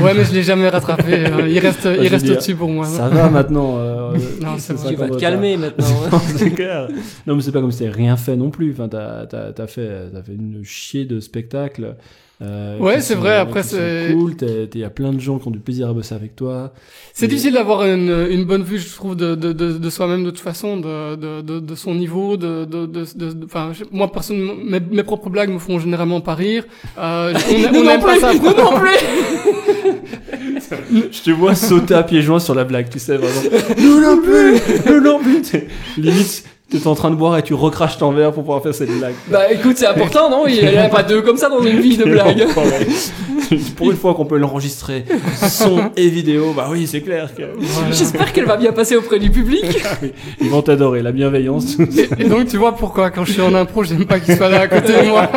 Ouais mais je l'ai jamais rattrapé. euh, il reste je il reste dire, au-dessus pour moi. Ça va maintenant. euh, Non, c'est ça vrai. tu vas te calmer maintenant. hein. c'est clair. Non, mais c'est pas comme si t'avais rien fait non plus. Enfin, t'as, t'as, t'as fait, t'as fait une chier de spectacles. euh, Ouais, c'est sont- vrai, après, c'est- cool. Il y a plein de gens qui ont du plaisir à bosser avec toi. C'est Et- difficile d'avoir une, une bonne vue, je trouve, de, de, de, de soi-même de toute façon, de, de, de, de son niveau, de, de, de, de- de- enfin, je- moi personnellement, mes, mes propres blagues me font généralement pas rire. Euh, on on aime pas ça. Nous non plus. Je te vois sauter à pieds joints sur la blague, tu sais, vraiment. Nous non plus! Nous non plus! Limite, t'es en train de boire et tu recraches ton verre pour pouvoir faire cette blague. Bah écoute, c'est important, non? Il n'y en a pas deux comme ça dans une vie de blague. Pour une fois qu'on peut l'enregistrer, son et vidéo, bah oui, c'est clair que Voilà. J'espère qu'elle va bien passer auprès du public. ils vont t'adorer, la bienveillance. Et, et donc, tu vois pourquoi, quand je suis en impro, j'aime pas qu'il soit là à côté de moi?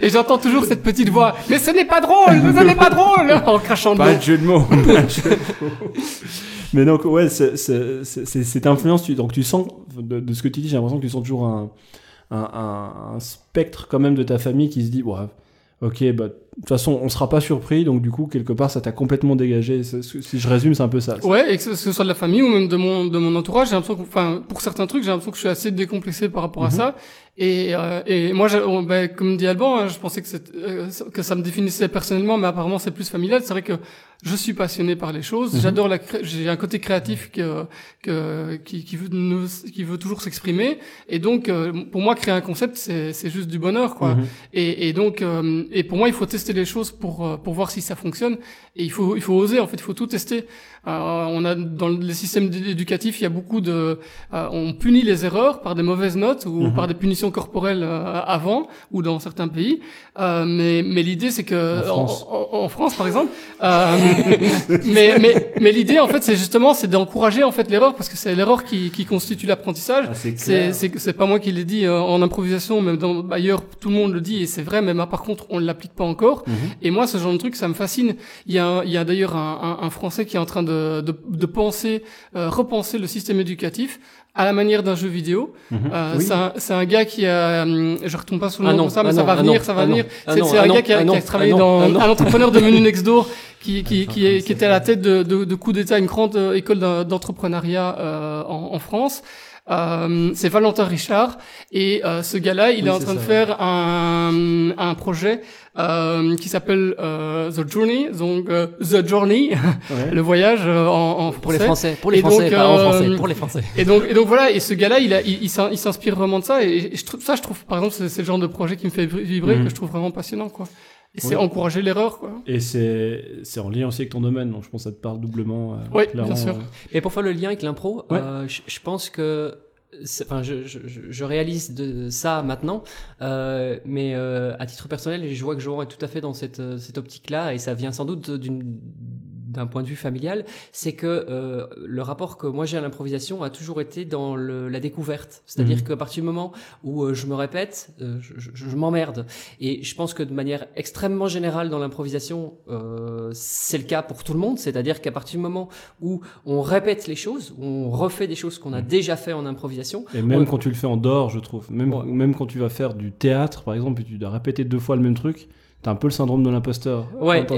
Et j'entends toujours cette petite voix. Mais ce n'est pas drôle! Mais ce n'est pas drôle! En crachant de Pas de jeu de mots. Mais donc, ouais, c'est- cette influence, tu, donc tu sens, de, de ce que tu dis, j'ai l'impression que tu sens toujours un, un, un- un spectre quand même de ta famille qui se dit, ouais, ok, bah, de toute façon, on sera pas surpris, donc du coup, quelque part, ça t'a complètement dégagé. Si je résume, c'est un peu ça. Ouais, et que ce, soit de la famille ou même de mon de mon entourage, j'ai l'impression enfin, pour certains trucs, j'ai l'impression que je suis assez décomplexé par rapport à Mhm. ça. Et euh, et moi, on- ben, comme dit Alban, hein, je pensais que euh, que ça me définissait personnellement, mais apparemment c'est plus familial. C'est vrai que je suis passionné par les choses. Mhm. J'adore la, j'ai un côté créatif que que qui qui veut nous- qui veut toujours s'exprimer. Et donc, euh, pour moi, créer un concept, c'est c'est juste du bonheur, quoi. Mhm. Et, et donc, euh, et pour moi, il faut tester les choses pour euh, pour voir si ça fonctionne. Et il faut il faut oser. En fait, il faut tout tester. Euh, on a dans les systèmes éducatifs, il y a beaucoup de, euh, on punit les erreurs par des mauvaises notes ou Mhm. par des punitions corporelles euh, avant ou dans certains pays. Euh, mais mais l'idée c'est que En France. en, en- en France par exemple. euh, mais mais mais l'idée en fait c'est justement c'est d'encourager en fait l'erreur parce que c'est l'erreur qui qui constitue l'apprentissage. Ah, c'est C'est pas moi qui l'ai dit en improvisation, même dans, ailleurs tout le monde le dit et c'est vrai. Mais moi, par contre on l'applique pas encore. Mhm. Et moi ce genre de truc ça me fascine. Il y a il y a d'ailleurs un, un, un Français qui est en train de de, de penser euh, repenser le système éducatif à la manière d'un jeu vidéo. Mhm. Euh, Oui. c'est un, un gars qui a, hum, je retombe pas sur le Ah nom non, comme ça, mais ah ça non, va ah venir, ça va ah venir. ah C'est ah un gars qui a, ah qui a non, travaillé ah dans, ah un entrepreneur de Menu Next Door, qui, qui, qui, est, comment qui ça était à la tête de, de, de coup d'État, une grande euh, école d'entrepreneuriat euh, en, en France. Euh, c'est Valentin Richard et euh, ce gars-là, il Oui, est en train de ça, faire un, un projet euh, qui s'appelle euh, The Journey, donc euh, The Journey, Ouais. le voyage euh, en, en Pour les français. Français, pour les Et donc, Français, pas en euh, français, pour les Français. Et donc, et donc voilà, et ce gars-là, il, a, il, il s'in- il s'inspire vraiment de ça, et, et je trouve, ça, je trouve, par exemple, c'est, le genre de projet qui me fait vibrer, Mhm. que je trouve vraiment passionnant, quoi. Et Oui. c'est encourager l'erreur, quoi. Et c'est c'est en lien aussi avec ton domaine, donc je pense que ça te parle doublement. euh, Oui, clairement, bien sûr. Et pour faire le lien avec l'impro, Ouais. euh, je, pense que, enfin, je, je, je- réalise de ça maintenant, euh, mais euh, à titre personnel, je vois que Johan est tout à fait dans cette, euh, cette optique-là, et ça vient sans doute d'une d'un point de vue familial, c'est que euh, le rapport que moi j'ai à l'improvisation a toujours été dans le, la découverte. C'est-à-dire Mhm. qu'à partir du moment où euh, je me répète, euh, je, je- je m'emmerde. Et je pense que de manière extrêmement générale dans l'improvisation, euh, c'est le cas pour tout le monde. C'est-à-dire qu'à partir du moment où on répète les choses, où on refait des choses qu'on a déjà fait en improvisation, Et même quand tu le fais en dehors, je trouve. Même, Ouais. même quand tu vas faire du théâtre, par exemple, et tu dois répéter deux fois le même truc, T'as un peu le syndrome de l'imposteur Ouais, en tant.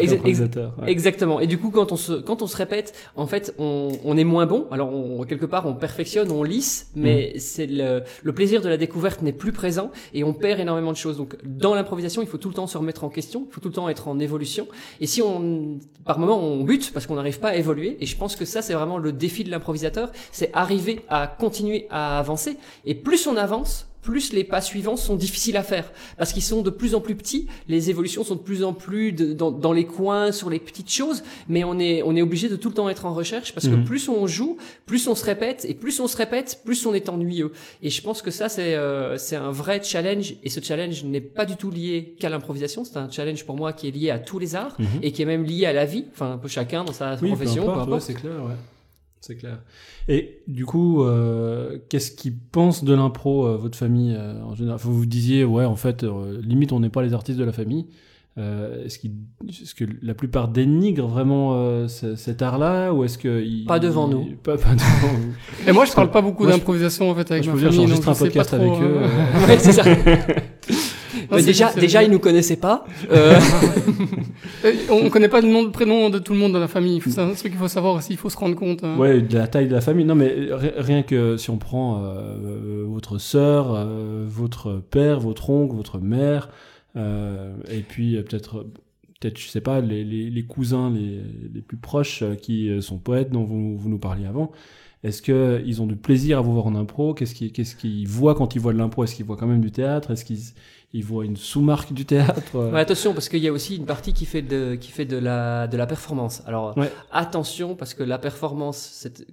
Ouais. Exactement. Et du coup, quand on se quand on se répète, en fait, on, on est moins bon. Alors, on, quelque part, on perfectionne, on lisse, mais c'est le, le plaisir de la découverte n'est plus présent et on perd énormément de choses. Donc, dans l'improvisation, il faut tout le temps se remettre en question, il faut tout le temps être en évolution. Et si on, par moment, on bute parce qu'on n'arrive pas à évoluer, et je pense que ça, c'est vraiment le défi de l'improvisateur, c'est arriver à continuer à avancer. Et plus on avance, plus les pas suivants sont difficiles à faire parce qu'ils sont de plus en plus petits, les évolutions sont de plus en plus de- dans, dans les coins, sur les petites choses, mais on est on est obligé de tout le temps être en recherche parce que Mhm. plus on joue, plus on se répète et plus on se répète, plus on est ennuyeux. Et je pense que ça c'est euh, c'est un vrai challenge et ce challenge n'est pas du tout lié qu'à l'improvisation, c'est un challenge pour moi qui est lié à tous les arts Mhm. et qui est même lié à la vie, enfin un peu chacun dans sa Oui, profession, peu peu importe, ouais, importe. c'est clair, ouais. C'est clair. Et du coup, euh, qu'est-ce qu'ils pensent de l'impro, euh, votre famille euh, en général? Vous vous disiez, ouais, en fait, euh, limite, on n'est pas les artistes de la famille. Euh, est-ce, qu'ils- est-ce que la plupart dénigrent vraiment euh, ce- cet art-là ou est-ce que ils- Pas devant ils- nous. Pas, pas devant vous? Et moi, je parle pas beaucoup Moi, je- d'improvisation en fait avec je ma peux dire, famille. j'enregistre donc un je sais podcast pas avec trop, eux. euh, euh, Ouais, c'est ça. Mais c'est- déjà, c'est- déjà, ils nous connaissaient pas. Euh, Euh, On connaît pas le nom, le prénom de tout le monde dans la famille. C'est un truc qu'il faut savoir aussi. Il faut se rendre compte. hein. Ouais, de la taille de la famille. Non, mais ri- rien que si on prend euh, euh, votre sœur, euh, votre père, votre oncle, votre mère, euh, et puis euh, peut-être, peut-être, je sais pas, les, les, les cousins les, les plus proches euh, qui euh, sont poètes dont vous, vous nous parliez avant. Est-ce que ils ont du plaisir à vous voir en impro? Qu'est-ce qu'ils qu'est-ce qu'ils voient quand ils voient de l'impro? Est-ce qu'ils voient quand même du théâtre? Est-ce qu'ils ils voient une sous-marque du théâtre Ouais, attention parce qu'il y a aussi une partie qui fait de qui fait de la de la performance. Alors Ouais. attention parce que la performance c'est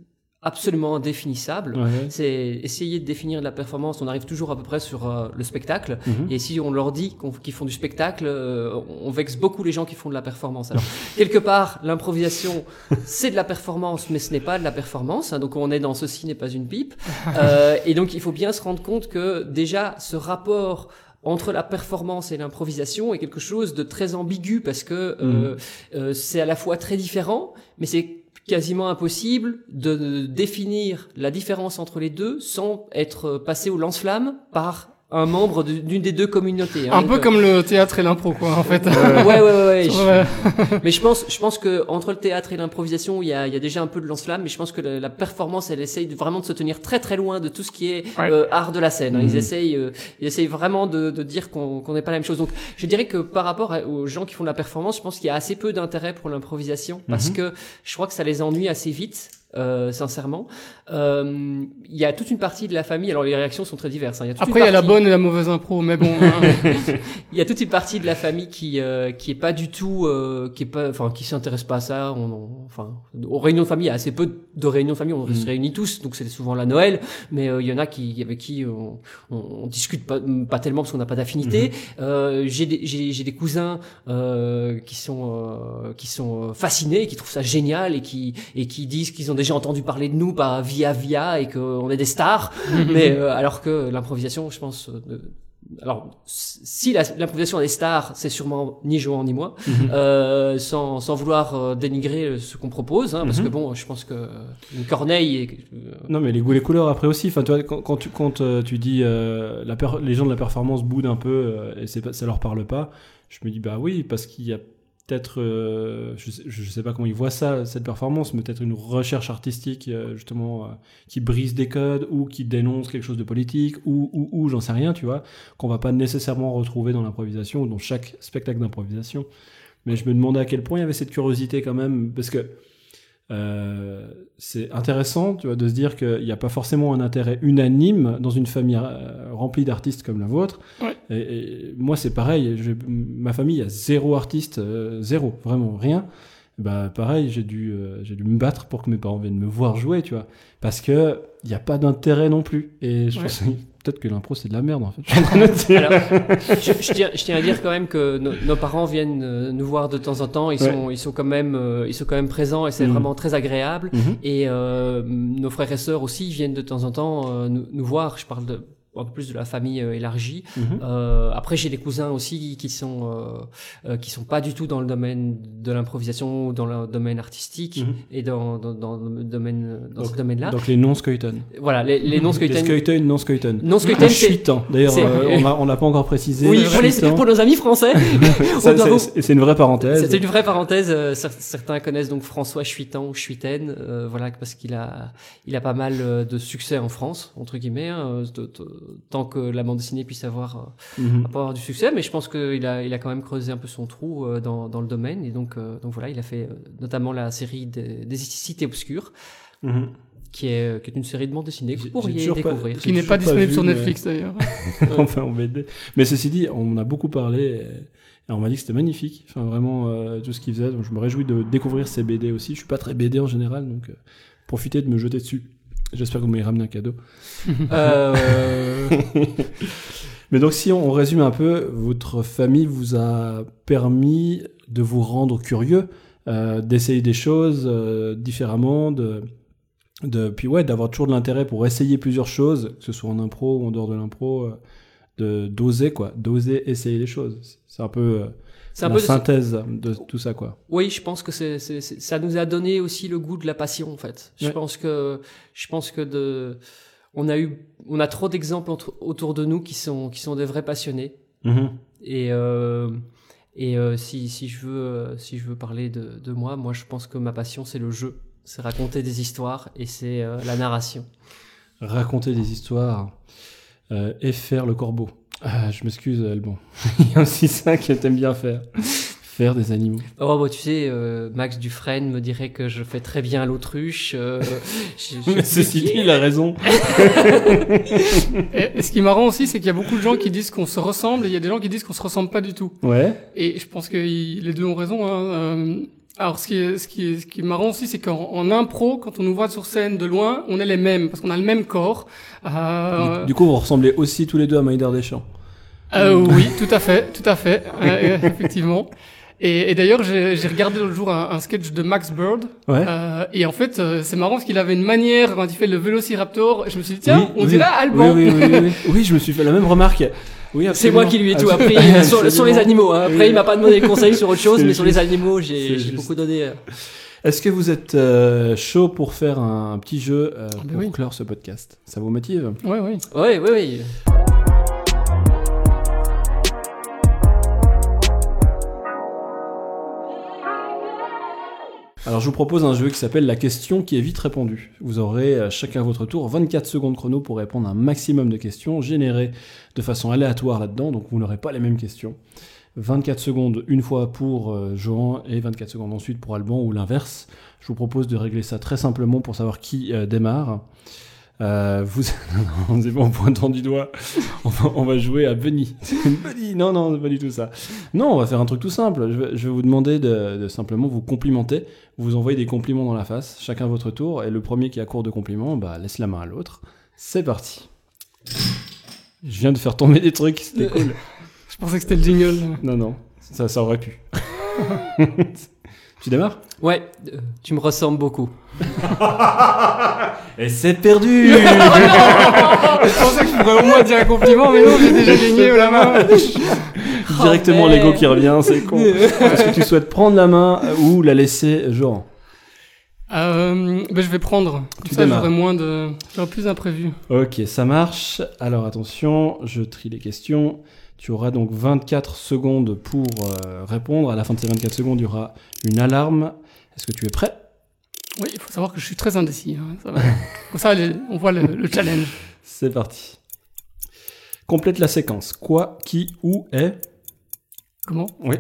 absolument indéfinissable. Ouais. C'est essayer de définir de la performance. On arrive toujours à peu près sur euh, le spectacle. Mhm. Et si on leur dit qu'ils font du spectacle, euh, on vexe beaucoup les gens qui font de la performance. Alors, quelque part, l'improvisation, c'est de la performance, mais ce n'est pas de la performance. hein. donc, on est dans ceci n'est pas une pipe. Euh, et donc, il faut bien se rendre compte que déjà, ce rapport entre la performance et l'improvisation est quelque chose de très ambigu parce que euh, euh, c'est à la fois très différent, mais c'est quasiment impossible de, de définir la différence entre les deux sans être passé au lance-flamme par un membre d'une des deux communautés. hein. Un Donc, peu euh, comme le théâtre et l'impro, quoi, en fait. ouais, ouais, ouais, ouais. je- mais je pense, je pense que entre le théâtre et l'improvisation, il y a, il y a déjà un peu de lance-flamme, mais je pense que la, la performance, elle essaye de, vraiment de se tenir très très loin de tout ce qui est Ouais. euh, art de la scène. hein. Ils Mhm. essayent, euh, ils essayent vraiment de, de dire qu'on n'est pas la même chose. Donc, je dirais que par rapport à- aux gens qui font de la performance, je pense qu'il y a assez peu d'intérêt pour l'improvisation parce Mhm. que je crois que ça les ennuie assez vite. Euh, sincèrement, euh, il y a toute une partie de la famille. Alors les réactions sont très diverses. hein. Il y a toute Après, il y a la bonne et la mauvaise impro, mais bon. hein. il y a toute une partie de la famille qui euh, qui est pas du tout euh, qui est pas enfin qui s'intéresse pas à ça on, on- enfin aux réunions de famille il y a assez peu de réunions de famille on se Mm. réunit tous donc c'est souvent la Noël mais euh, il y en a qui avec qui on, on, on discute pas pas tellement parce qu'on n'a pas d'affinité euh, j'ai des j'ai des cousins euh, qui sont euh, qui sont fascinés qui trouvent ça génial et qui et qui disent qu'ils ont déjà entendu parler de nous par via via et qu'on est des stars mais euh, alors que l'improvisation je pense euh, de- alors, si l'improvisation des stars, c'est sûrement ni Johan ni moi, Mhm. euh, sans, sans vouloir dénigrer ce qu'on propose, hein, parce Mhm. que bon, je pense que une Corneille et euh, Non, mais les goûts, les couleurs après aussi. Enfin, tu vois, quand, quand tu, quand, euh, tu dis la per- les gens de la performance boudent un peu et ça leur parle pas, je me dis bah oui, parce qu'il y a peut-être, euh, je, je sais pas comment ils voient ça, cette performance, mais peut-être une recherche artistique euh, justement euh, qui brise des codes ou qui dénonce quelque chose de politique ou ou, ou j'en sais rien, tu vois, qu'on va pas nécessairement retrouver dans l'improvisation ou dans chaque spectacle d'improvisation. Mais je me demandais à quel point il y avait cette curiosité quand même, parce que euh, c'est intéressant, tu vois, de se dire qu'il n'y a pas forcément un intérêt unanime dans une famille euh, remplie d'artistes comme la vôtre. Ouais. Et, et moi, c'est pareil. Je- ma famille, il y a zéro artiste, euh, zéro, vraiment rien. Bah, pareil, j'ai dû, j'ai dû me battre pour que mes parents viennent me voir jouer, tu vois, parce que il n'y a pas d'intérêt non plus. Et je Ouais. pense que peut-être que l'impro c'est de la merde en fait. Je suis en train de dire. Alors, je, je tiens, je tiens à dire quand même que nos, nos parents viennent euh, nous voir de temps en temps. Ils Ouais. sont, ils sont quand même, euh, ils sont quand même présents et c'est Mhm. vraiment très agréable. Mhm. Et euh, nos frères et sœurs aussi viennent de temps en temps euh, nous, nous voir. Je parle de un peu plus de la famille euh, élargie. Euh, après, j'ai des cousins aussi qui sont euh, euh, qui sont pas du tout dans le domaine de l'improvisation ou dans le domaine artistique Mhm. et dans, dans, dans le domaine dans Donc- ce domaine-là. Donc les non-Skeuten. Voilà, les, les non Les skeuten Skeuten, non-Skeuten. Non-Skeuten, c'est-. D'ailleurs, c'est- on l'a pas encore précisé. Oui, pour, les, pour nos amis français. C'est- C'est une vraie parenthèse. C'était une vraie parenthèse. cer- Certains connaissent donc François Chuitan ou Chuitaine, euh, voilà, parce qu'il a, il a pas mal de succès en France, entre guillemets, hein, de- de- tant que la bande dessinée puisse avoir, euh, Mhm. avoir du succès. Mais je pense qu'il a, il a quand même creusé un peu son trou euh, dans, dans le domaine, et donc, euh, donc voilà, il a fait euh, notamment la série des, des cités obscures, Mhm. qui est, qui est une série de bande dessinée que vous pourriez pas- découvrir. Qui n'est pas disponible vu, sur mais- Netflix d'ailleurs. enfin en BD. Mais ceci dit, on en a beaucoup parlé et, et on m'a dit que c'était magnifique. Enfin vraiment euh, tout ce qu'il faisait. Donc je me réjouis de découvrir ces BD aussi. Je suis pas très BD en général, donc euh, profitez de me jeter dessus. J'espère que vous m'avez ramené un cadeau. Euh, Mais donc si on, résume un peu, votre famille vous a permis de vous rendre curieux, euh, d'essayer des choses euh, différemment, de, de puis ouais, d'avoir toujours de l'intérêt pour essayer plusieurs choses, que ce soit en impro ou en dehors de l'impro, de d'oser quoi, d'oser essayer les choses. C'est un peu la peu synthèse de tout ça quoi. Oui, je pense que c'est, c'est, c'est- ça nous a donné aussi le goût de la passion en fait. Je Ouais. pense que je pense que de on a eu on a trop d'exemples autour de nous qui sont qui sont des vrais passionnés et euh, et euh, si si je veux si je veux parler de de moi, moi je pense que ma passion c'est le jeu, c'est raconter des histoires et c'est euh, la narration. Raconter des histoires euh, et faire le corbeau. Ah, je m'excuse, Alban. Il y a aussi ça que t'aimes bien faire. Faire des animaux. Oh bah tu sais, euh, Max Dufresne me dirait que je fais très bien l'autruche. euh, ceci dit, il a raison. Et, ce qui est marrant aussi, c'est qu'il y a beaucoup de gens qui disent qu'on se ressemble et il y a des gens qui disent qu'on se ressemble pas du tout. Ouais. Et je pense que les deux ont raison. Hein. Alors, ce qui est, ce qui est, ce qui est marrant aussi, c'est qu'en en impro, quand on nous voit sur scène de loin, on est les mêmes parce qu'on a le même corps. Euh, Du, du coup, vous ressemblez aussi tous les deux à Maïder Deschamps. euh, oui, tout à fait, tout à fait, euh, effectivement. Et, et d'ailleurs, j'ai j'ai regardé l'autre jour un, un sketch de Max Bird. Ouais. Euh, et en fait, euh, c'est marrant parce qu'il avait une manière quand il fait le Vélociraptor. Je me suis dit, tiens, Oui, on oui. dirait Alban. Oui, oui, oui, oui, oui. Oui, je me suis fait la même remarque. Oui, C'est moi qui lui ai tout appris euh, sur, sur les animaux. Hein. Après, Oui. il m'a pas demandé des conseils sur autre chose, C'est mais sur les animaux, j'ai beaucoup donné. euh. Est-ce que vous êtes euh, chaud pour faire un, un petit jeu euh, ben pour oui. clore ce podcast? Ça vous motive? Ouais, ouais. Oui, oui, oui. Alors, je vous propose un jeu qui s'appelle La question qui est vite répondue. Vous aurez euh, chacun à votre tour 24 secondes chrono pour répondre à un maximum de questions générées de façon aléatoire là-dedans, donc vous n'aurez pas les mêmes questions. 24 secondes une fois pour euh, Johan et 24 secondes ensuite pour Alban ou l'inverse. Je vous propose de régler ça très simplement pour savoir qui euh, démarre. Euh, vous, c'est bon, en pointant du doigt, on va, on jouer à Bunny. Bunny, non, non, c'est pas du tout ça. Non, on va faire un truc tout simple. Je vais, vous demander de, de simplement vous complimenter. Vous envoyez des compliments dans la face, chacun à votre tour, et le premier qui a court de compliments, bah, laisse la main à l'autre. C'est parti. Je viens de faire tomber des trucs, c'était cool. Je pensais que c'était le jingle. Non, non, ça, ça aurait pu. tu démarres? Ouais, euh, tu me ressembles beaucoup. Et c'est perdu je pensais que je pourrais au moins dire un compliment, mais non, j'ai déjà gagné la main. Directement Oh, l'ego merde. qui revient, c'est con. Est-ce que tu souhaites prendre la main ou la laisser Jean Euh, ben, je vais prendre. Comme Tu ça, j'aurai moins de, j'aurai plus d'imprévus. Ok, ça marche. Alors attention, je trie les questions. Tu auras donc 24 secondes pour euh, répondre. À la fin de ces 24 secondes, il y aura une alarme. Est-ce que tu es prêt? Oui, il faut savoir que je suis très indécis. hein, ça va. Comme ça, on voit le, le challenge. C'est parti. Complète la séquence. Quoi, qui, où, est Comment? Oui.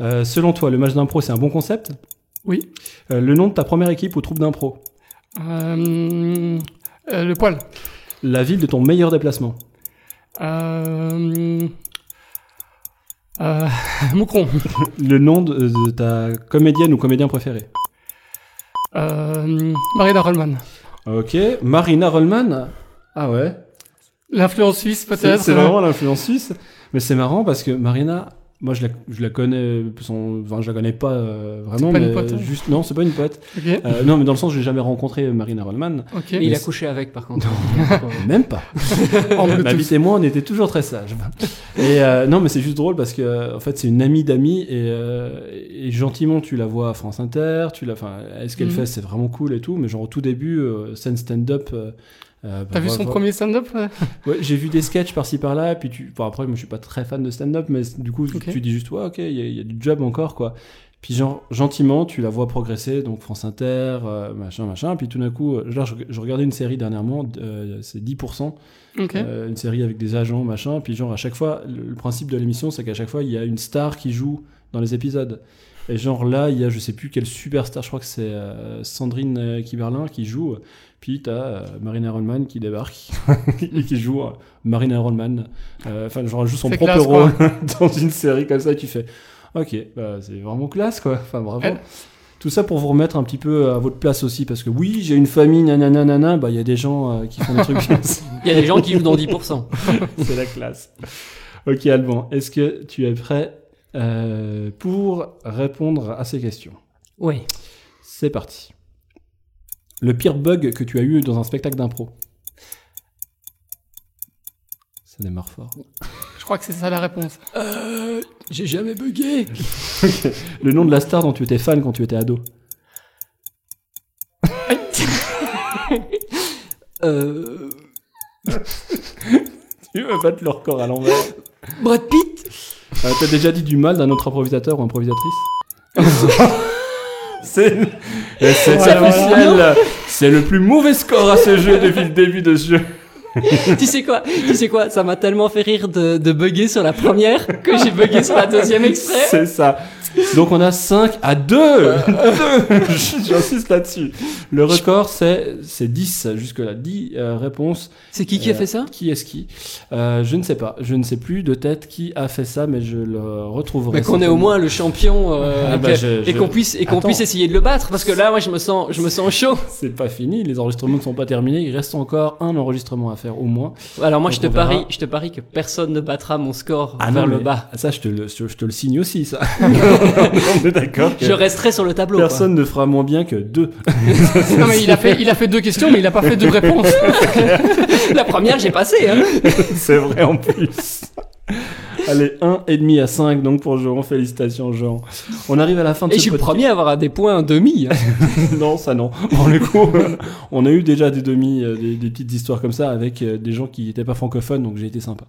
Euh, selon toi, le match d'impro, c'est un bon concept? Oui. Euh, Le nom de ta première équipe ou troupe d'impro? Euh, euh, le poil. La ville de ton meilleur déplacement? Moucron. Le nom de, de ta comédienne ou comédien préféré? Marina Rollman. Ok. Marina Rollman? Ah ouais L'influence suisse, peut-être. c'est vraiment l'influence suisse. Mais c'est marrant parce que Marina, Moi, je la, je la connais, son, enfin, je la connais pas euh, vraiment, pas une mais pote, hein juste, non, c'est pas une pote. Euh, non, mais dans le sens, j'ai jamais rencontré Marina Rollman. Ok. Et il a couché avec, par contre. Même pas. En Ma vie et moi, on était toujours très sages. Et euh, non, mais c'est juste drôle parce que euh, en fait, c'est une amie d'amis et, euh, et gentiment, tu la vois à France Inter, tu la, enfin, ce qu'elle Mhm. fait, c'est vraiment cool et tout. Mais genre au tout début, euh, scène stand-up. Euh, bah, T'as vu voilà, son voilà. premier stand-up ouais j'ai vu des sketchs par-ci par-là, puis tu. Bon, après, moi, je suis pas très fan de stand-up, mais du coup, tu dis juste, ouais, ok, il y, a- il y a du job encore, quoi. Puis, genre, gentiment, tu la vois progresser, donc France Inter, euh, machin, machin. Puis tout d'un coup, euh, genre, je, je regardais une série dernièrement, euh, c'est 10%, Ok. euh, une série avec des agents, machin. Puis, genre, à chaque fois, le, le principe de l'émission, c'est qu'à chaque fois, il y a une star qui joue dans les épisodes. Et genre là, il y a je sais plus quelle superstar, je crois que c'est euh, Sandrine euh, Kiberlin qui joue. Puis t'as euh, Marina Rollman qui débarque et qui joue euh, Marina Rollman. Euh, Enfin, genre elle joue son propre classe, rôle dans une série comme ça. Et tu fais, ok, bah, c'est vraiment classe quoi. Enfin bravo. Elle- Tout ça pour vous remettre un petit peu à votre place aussi, parce que oui, j'ai une famille, nanana, nanana, bah il y a des gens euh, qui font des trucs bien. Il y a des gens qui jouent dans 10%. C'est la classe. Ok, Alban, est-ce que tu es prêt euh, pour répondre à ces questions Oui. C'est parti. Le pire bug que tu as eu dans un spectacle d'impro Ça démarre fort. Je crois que c'est ça la réponse. Euh, j'ai jamais bugué. Le nom de la star dont tu étais fan quand tu étais ado Euh, Tu veux battre le record à l'envers Brad Pitt? Euh, T'as déjà dit du mal d'un autre improvisateur ou improvisatrice C'est c'est officiel. C'est le plus mauvais score à ce jeu depuis le début de ce jeu. tu sais quoi Tu sais quoi Ça m'a tellement fait rire de, de bugger sur la première que j'ai bugué sur la deuxième exprès. C'est ça. Donc on a 5 à 2 J'insiste là-dessus. Le record, c'est c'est 10 jusque-là. 10 euh, réponses. C'est qui qui a Euh, fait ça Qui est-ce qui Euh, Je ne sais pas. Je ne sais plus de tête qui a fait ça, mais je le retrouverai. Mais qu'on ait au moins le champion euh, Ah et bah, je- et qu'on puisse et qu'on Attends. puisse essayer de le battre parce que là moi je me sens je me sens chaud. C'est pas fini. Les enregistrements ne sont pas terminés. Il reste encore un enregistrement à faire au moins. Alors moi Donc je te verra. parie je te parie que personne ne battra mon score Ah vers non, le bas. Ça, je te le, je te le signe aussi, ça. on est d'accord. Je resterai sur le tableau. quoi. Personne ne fera moins bien que deux. Non mais il a fait, il a fait deux questions, mais il a pas fait deux réponses. La première j'ai passé. Hein. C'est vrai en plus. Allez, 1,5 à 5 donc pour Jean. Félicitations Jean. On arrive à la fin de Et je suis le podcast. premier à avoir des points en demi. hein. non, ça non. Pour le coup, on a eu déjà des demi, euh, des, des petites histoires comme ça avec euh, des gens qui n'étaient pas francophones, donc j'ai été sympa.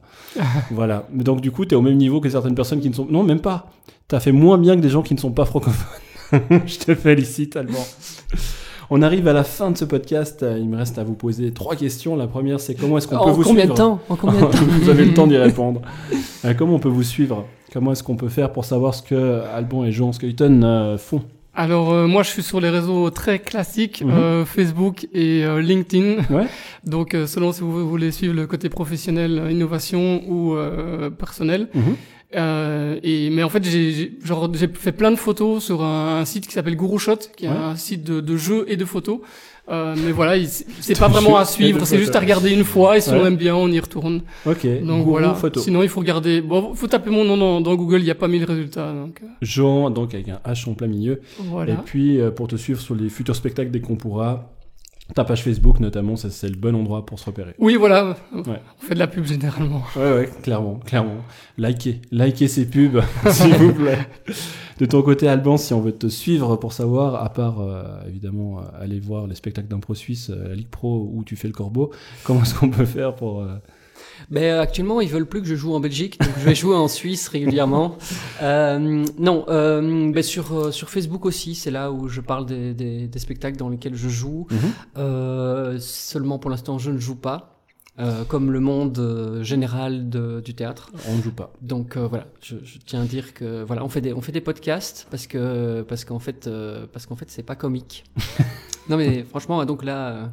voilà. Mais donc du coup, t'es au même niveau que certaines personnes qui ne sont... Non, même pas. T'as fait moins bien que des gens qui ne sont pas francophones. Je te félicite, Alban. On arrive à la fin de ce podcast. Il me reste à vous poser trois questions. La première, c'est comment est-ce qu'on peut vous combien suivre de temps? En combien de temps? Vous avez le temps d'y répondre. Euh, comment on peut vous suivre? Comment est-ce qu'on peut faire pour savoir ce que Alban et Jean Skuyten euh, font? Alors euh, moi je suis sur les réseaux très classiques, Mhm. euh, Facebook et euh, LinkedIn. Ouais. Donc euh, selon si vous voulez suivre le côté professionnel, innovation ou euh, personnel. Mhm. Euh, et mais en fait j'ai genre j'ai fait plein de photos sur un, un site qui s'appelle Gurushot, qui est Ouais. un site de, de jeux et de photos. Euh, mais voilà, il- c'est pas vraiment à suivre, c'est juste à regarder une fois et si Ouais. on aime bien, on y retourne. Ok. Donc voilà. photo. Sinon il faut regarder. Bon, faut taper mon nom dans, dans Google, il y a pas mille résultats. Donc euh, Jean, donc avec un H en plein milieu. voilà. Et puis, euh, pour te suivre sur les futurs spectacles dès qu'on pourra, ta page Facebook notamment, ça, c'est le bon endroit pour se repérer. Oui, voilà. Ouais. On fait de la pub généralement. Ouais, ouais, clairement, clairement. Likez, likez ces pubs, s'il vous plaît. De ton côté, Alban, si on veut te suivre pour savoir, à part euh, évidemment euh, aller voir les spectacles d'impro suisse, euh, la Ligue Pro où tu fais le corbeau, comment est-ce qu'on peut faire pour. euh, Mais euh, actuellement, ils veulent plus que je joue en Belgique, donc je vais jouer en Suisse régulièrement. Euh, non, euh, ben sur euh, sur Facebook aussi, c'est là où je parle des, des, des spectacles dans lesquels je joue. Euh, seulement pour l'instant, je ne joue pas, euh, comme le monde euh, général de, du théâtre. On ne joue pas. Donc euh, voilà, je, je tiens à dire que voilà, on fait des on fait des podcasts parce que parce qu'en fait euh, parce qu'en fait c'est pas comique. non mais franchement, donc là, euh,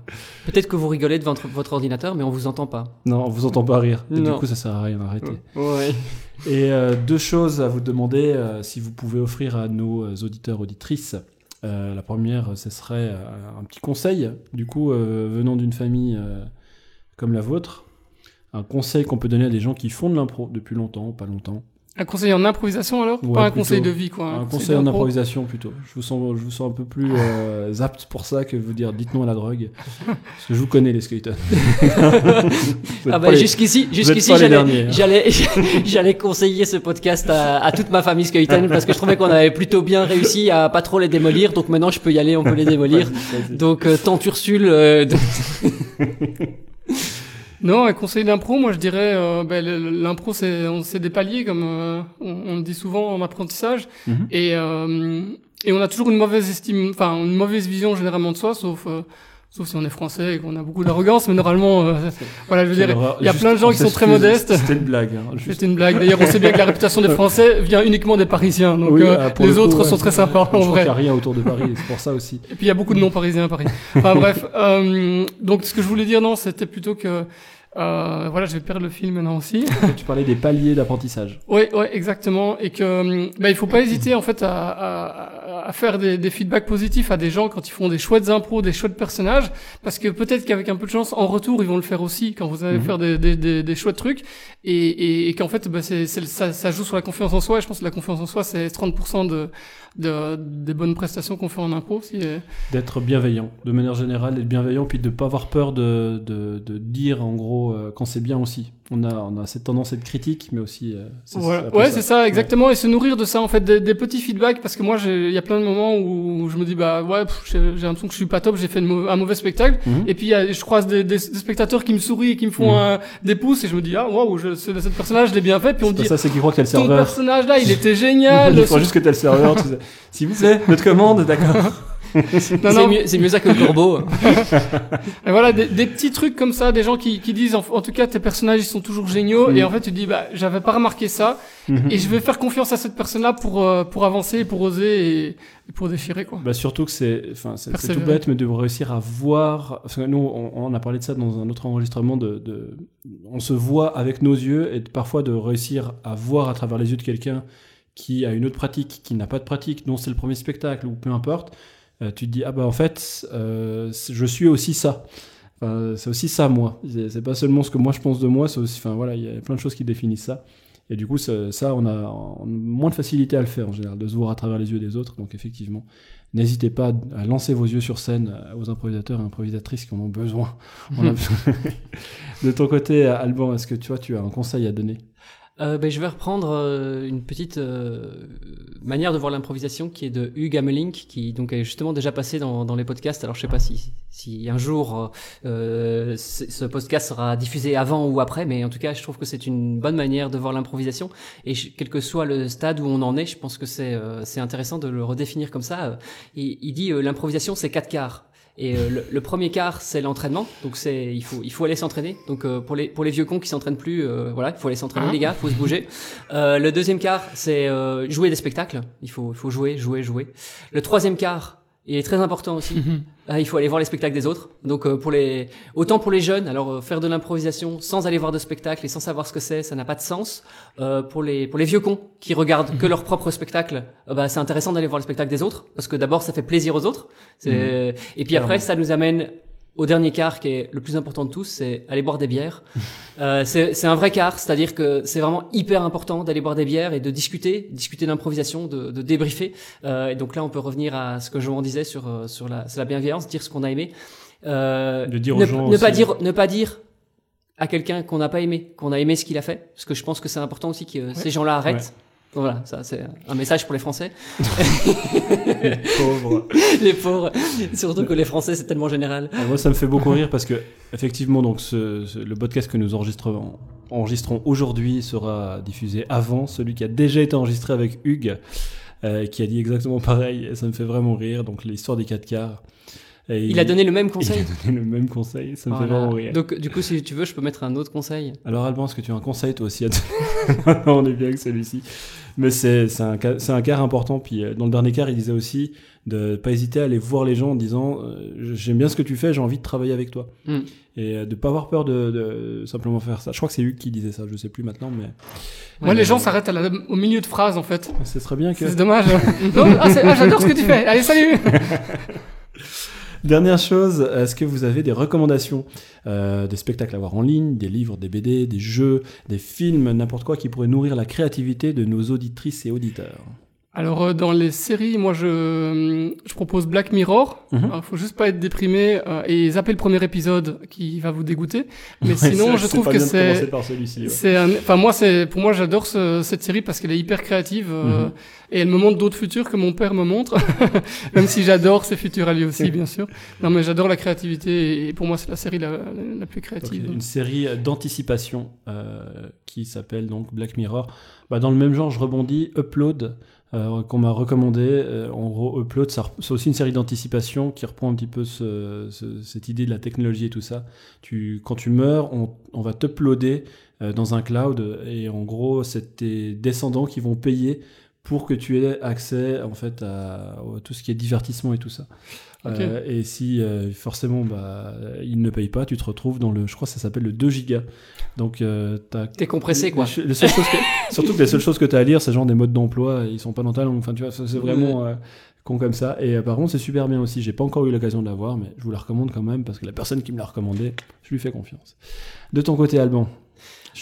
peut-être que vous rigolez devant votre, ordinateur, mais on vous entend pas. Non, on vous entend pas rire. Et du Non. coup, ça sert à rien d'arrêter. Ouais. Et euh, deux choses à vous demander, euh, si vous pouvez offrir à nos euh, auditeurs, auditrices. Euh, la première, ce serait euh, un petit conseil, du coup, euh, venant d'une famille euh, comme la vôtre. Un conseil qu'on peut donner à des gens qui font de l'impro depuis longtemps, pas longtemps. Un conseil en improvisation alors Ouais, Pas un plutôt. conseil de vie quoi. Un conseil en improvisation plutôt. Je vous sens, je vous sens un peu plus euh, apte pour ça que vous dire dites non à la drogue. Parce que je vous connais les skaters. Ah bah, jusqu'ici, jusqu'ici, j'allais, hein. j'allais, j'allais conseiller ce podcast à, à toute ma famille Skuyten parce que je trouvais qu'on avait plutôt bien réussi à pas trop les démolir. Donc maintenant, je peux y aller, on peut les démolir. Donc, euh, tante Ursule, euh, de- Non, un conseil d'impro, moi je dirais, euh, ben, l'impro c'est on- c'est des paliers comme euh, on, on le dit souvent en apprentissage, Mhm. et euh, et on a toujours une mauvaise estime, enfin une mauvaise vision généralement de soi, sauf euh, sauf si on est français et qu'on a beaucoup d'arrogance, mais normalement, euh, voilà, je veux dire, il y a plein de gens qui sont très modestes. C'était une blague. hein. C'est une blague. D'ailleurs, on sait bien que la réputation des Français vient uniquement des Parisiens, donc Oui, euh, ah, pour les le coup, autres ouais, sont très sympas en vrai. qu'il n'y a rien autour de Paris, c'est pour ça aussi. Et puis il y a beaucoup de non-parisiens à Paris. Enfin bref, euh, donc ce que je voulais dire, non, c'était plutôt que, euh, voilà, je vais perdre le film maintenant aussi. tu parlais des paliers d'apprentissage. Oui, ouais, exactement. Et que, hum, bah, il faut pas hésiter en fait à, à, à faire des, des feedbacks positifs à des gens quand ils font des chouettes impros, des chouettes personnages, parce que peut-être qu'avec un peu de chance, en retour, ils vont le faire aussi quand vous allez Mhm. faire des, des, des, des chouettes trucs, et, et, et qu'en fait, bah, c'est, c'est, ça, ça joue sur la confiance en soi. Et je pense que la confiance en soi, c'est 30% de, de, des bonnes prestations qu'on fait en impro. Si, euh, D'être bienveillant, de manière générale, d'être bienveillant, puis de pas avoir peur de dire en gros euh, quand c'est bien aussi. On a, on a cette tendance à être critique, mais aussi. euh, Voilà. Ouais, c'est ça, exactement, et se nourrir de ça, en fait, des, des petits feedbacks, parce que moi, il y a plein de moments où je me dis, bah ouais, j'ai l'impression que je suis pas top, j'ai fait une un mauvais spectacle, Mhm. et puis il y a- je croise des, des, des spectateurs qui me sourient et qui me font Mhm. un- des pouces, et je me dis, ah waouh, cette personnage, je l'ai bien fait, puis on dit, ça, c'est qu'il croit qu'il y a le ton serveur. personnage là, il était génial. Il faut juste que t'as le serveur. tu sais. S'il vous plaît, notre commande, d'accord. non, c'est non, mieux, c'est mieux ça que le corbeau. Et voilà, des, des petits trucs comme ça, des gens qui, qui disent, en, en tout cas, tes personnages, ils sont toujours géniaux, et en fait, tu te dis, bah, j'avais pas remarqué ça, Mhm. et je vais faire confiance à cette personne-là pour, euh, pour avancer, pour oser, et, et pour déchirer, quoi. Bah surtout que c'est, enfin, c'est c'est tout bête, mais de réussir à voir. Parce que nous, on, on a parlé de ça dans un autre enregistrement. De, de, on se voit avec nos yeux et parfois de réussir à voir à travers les yeux de quelqu'un qui a une autre pratique, qui n'a pas de pratique, dont c'est le premier spectacle ou peu importe. Euh, tu te dis ah bah en fait, euh, je suis aussi ça. Enfin, c'est aussi ça moi. C'est pas seulement ce que moi je pense de moi, c'est aussi. Enfin voilà, il y a plein de choses qui définissent ça. Et du coup, ça, ça, on, a, on a moins de facilité à le faire en général, de se voir à travers les yeux des autres. Donc effectivement, n'hésitez pas à lancer vos yeux sur scène euh, aux improvisateurs et improvisatrices qui en ont besoin. On a besoin. de ton côté, Alban, est-ce que tu vois, tu as un conseil à donner? Euh, ben, je vais reprendre euh, une petite euh, manière de voir l'improvisation qui est de Hugues Amelink, qui donc est justement déjà passé dans, dans les podcasts. Alors je sais pas si, si un jour euh, ce podcast sera diffusé avant ou après, mais en tout cas je trouve que c'est une bonne manière de voir l'improvisation. Et je- quel que soit le stade où on en est, je pense que c'est c'est intéressant de le redéfinir comme ça. Il, dit l'improvisation c'est quatre quarts. Et euh, le, le premier quart, c'est l'entraînement. Donc c'est, il faut, il faut aller s'entraîner. Donc euh, pour les pour les vieux cons qui s'entraînent plus, euh, voilà, il faut aller s'entraîner Hein les gars, faut se bouger. Euh, le deuxième quart, c'est euh, jouer des spectacles. Il faut, il faut jouer, jouer, jouer. Le troisième quart, il est très important aussi. Ah, il faut aller voir les spectacles des autres. Donc euh, pour les autant pour les jeunes, alors euh, faire de l'improvisation sans aller voir de spectacle et sans savoir ce que c'est, ça n'a pas de sens. Euh, pour les pour les vieux cons qui regardent que leur propre spectacle, euh, bah c'est intéressant d'aller voir le spectacle des autres parce que d'abord ça fait plaisir aux autres. C'est et puis après ça nous amène au dernier quart qui est le plus important de tous, c'est aller boire des bières. Euh, c'est c'est un vrai quart, c'est-à-dire que c'est vraiment hyper important d'aller boire des bières et de discuter, discuter d'improvisation, de, de débriefer. Euh, et donc là, on peut revenir à ce que Johan disait sur euh, sur la, sur la bienveillance, dire ce qu'on a aimé. Euh, De dire aux ne, gens ne pas dire ne pas dire à quelqu'un qu'on n'a pas aimé, qu'on a aimé ce qu'il a fait, parce que je pense que c'est important aussi que ces gens-là arrêtent. Voilà, ça c'est un message pour les Français, Pauvre. les pauvres. Surtout que les Français c'est tellement général. Euh, moi, ça me fait beaucoup rire parce que, effectivement, donc, ce, ce- le podcast que nous enregistrons, enregistrons aujourd'hui sera diffusé avant celui qui a déjà été enregistré avec Hugues, euh, qui a dit exactement pareil. Et ça me fait vraiment rire. Donc, l'histoire des 4 quarts. Et Il a donné le même conseil. Il a donné le même conseil. Ça me fait vraiment rire. Donc, du coup, si tu veux, je peux mettre un autre conseil. Alors, Alban, est-ce que tu as un conseil toi aussi à donner On est bien avec celui-ci. Mais c'est un, un quart important. Puis, euh, dans le dernier quart, il disait aussi de pas hésiter à aller voir les gens en disant euh, J'aime bien ce que tu fais, j'ai envie de travailler avec toi. Hmm. Et euh, de pas avoir peur de, de simplement faire ça. Je crois que c'est Hugues qui disait ça, je sais plus maintenant, mais Moi, les gens s'arrêtent au milieu de phrases, en fait. ce serait bien que. C'est dommage. non, ah, ah, j'adore ce que tu fais. Allez, salut! Dernière chose, est-ce que vous avez des recommandations euh, Des spectacles à voir en ligne, des livres, des BD, des jeux, des films, n'importe quoi qui pourrait nourrir la créativité de nos auditrices et auditeurs? Alors euh, dans les séries, moi je, je propose Black Mirror. Mhm. Alors, faut juste pas être déprimé euh, et zapper le premier épisode qui va vous dégoûter. Mais Ouais, sinon, je trouve que c'est par celui-ci. ouais. c'est enfin moi c'est pour moi j'adore ce- cette série parce qu'elle est hyper créative euh, Mhm. et elle me montre d'autres futurs que mon père me montre même si j'adore ses futurs à lui aussi bien sûr non mais j'adore la créativité et pour moi c'est la série la, la, la plus Donc, créative une série d'anticipation euh, qui s'appelle donc Black Mirror. Bah, dans le même genre, je rebondis, Upload, euh, qu'on m'a recommandé. Euh, en gros, Upload, c'est aussi une série d'anticipation qui reprend un petit peu ce- ce- cette idée de la technologie et tout ça. Tu, quand tu meurs, on, on va t'uploader euh, dans un cloud et en gros, c'est tes descendants qui vont payer pour que tu aies accès en fait à, à tout ce qui est divertissement et tout ça. Euh, et si euh, forcément bah, ils ne payent pas, tu te retrouves dans le, je crois que ça s'appelle le 2 gigas. Donc euh, t'as T'es compressé, quoi. les- les seules choses que- surtout que les seules choses que tu as à lire, c'est genre des modes d'emploi, ils sont pas dans ta langue. Enfin, tu vois, c'est vraiment euh, con comme ça. Et par contre, c'est super bien aussi. J'ai pas encore eu l'occasion de la voir, mais je vous la recommande quand même parce que la personne qui me l'a recommandé, je lui fais confiance. De ton côté, Alban?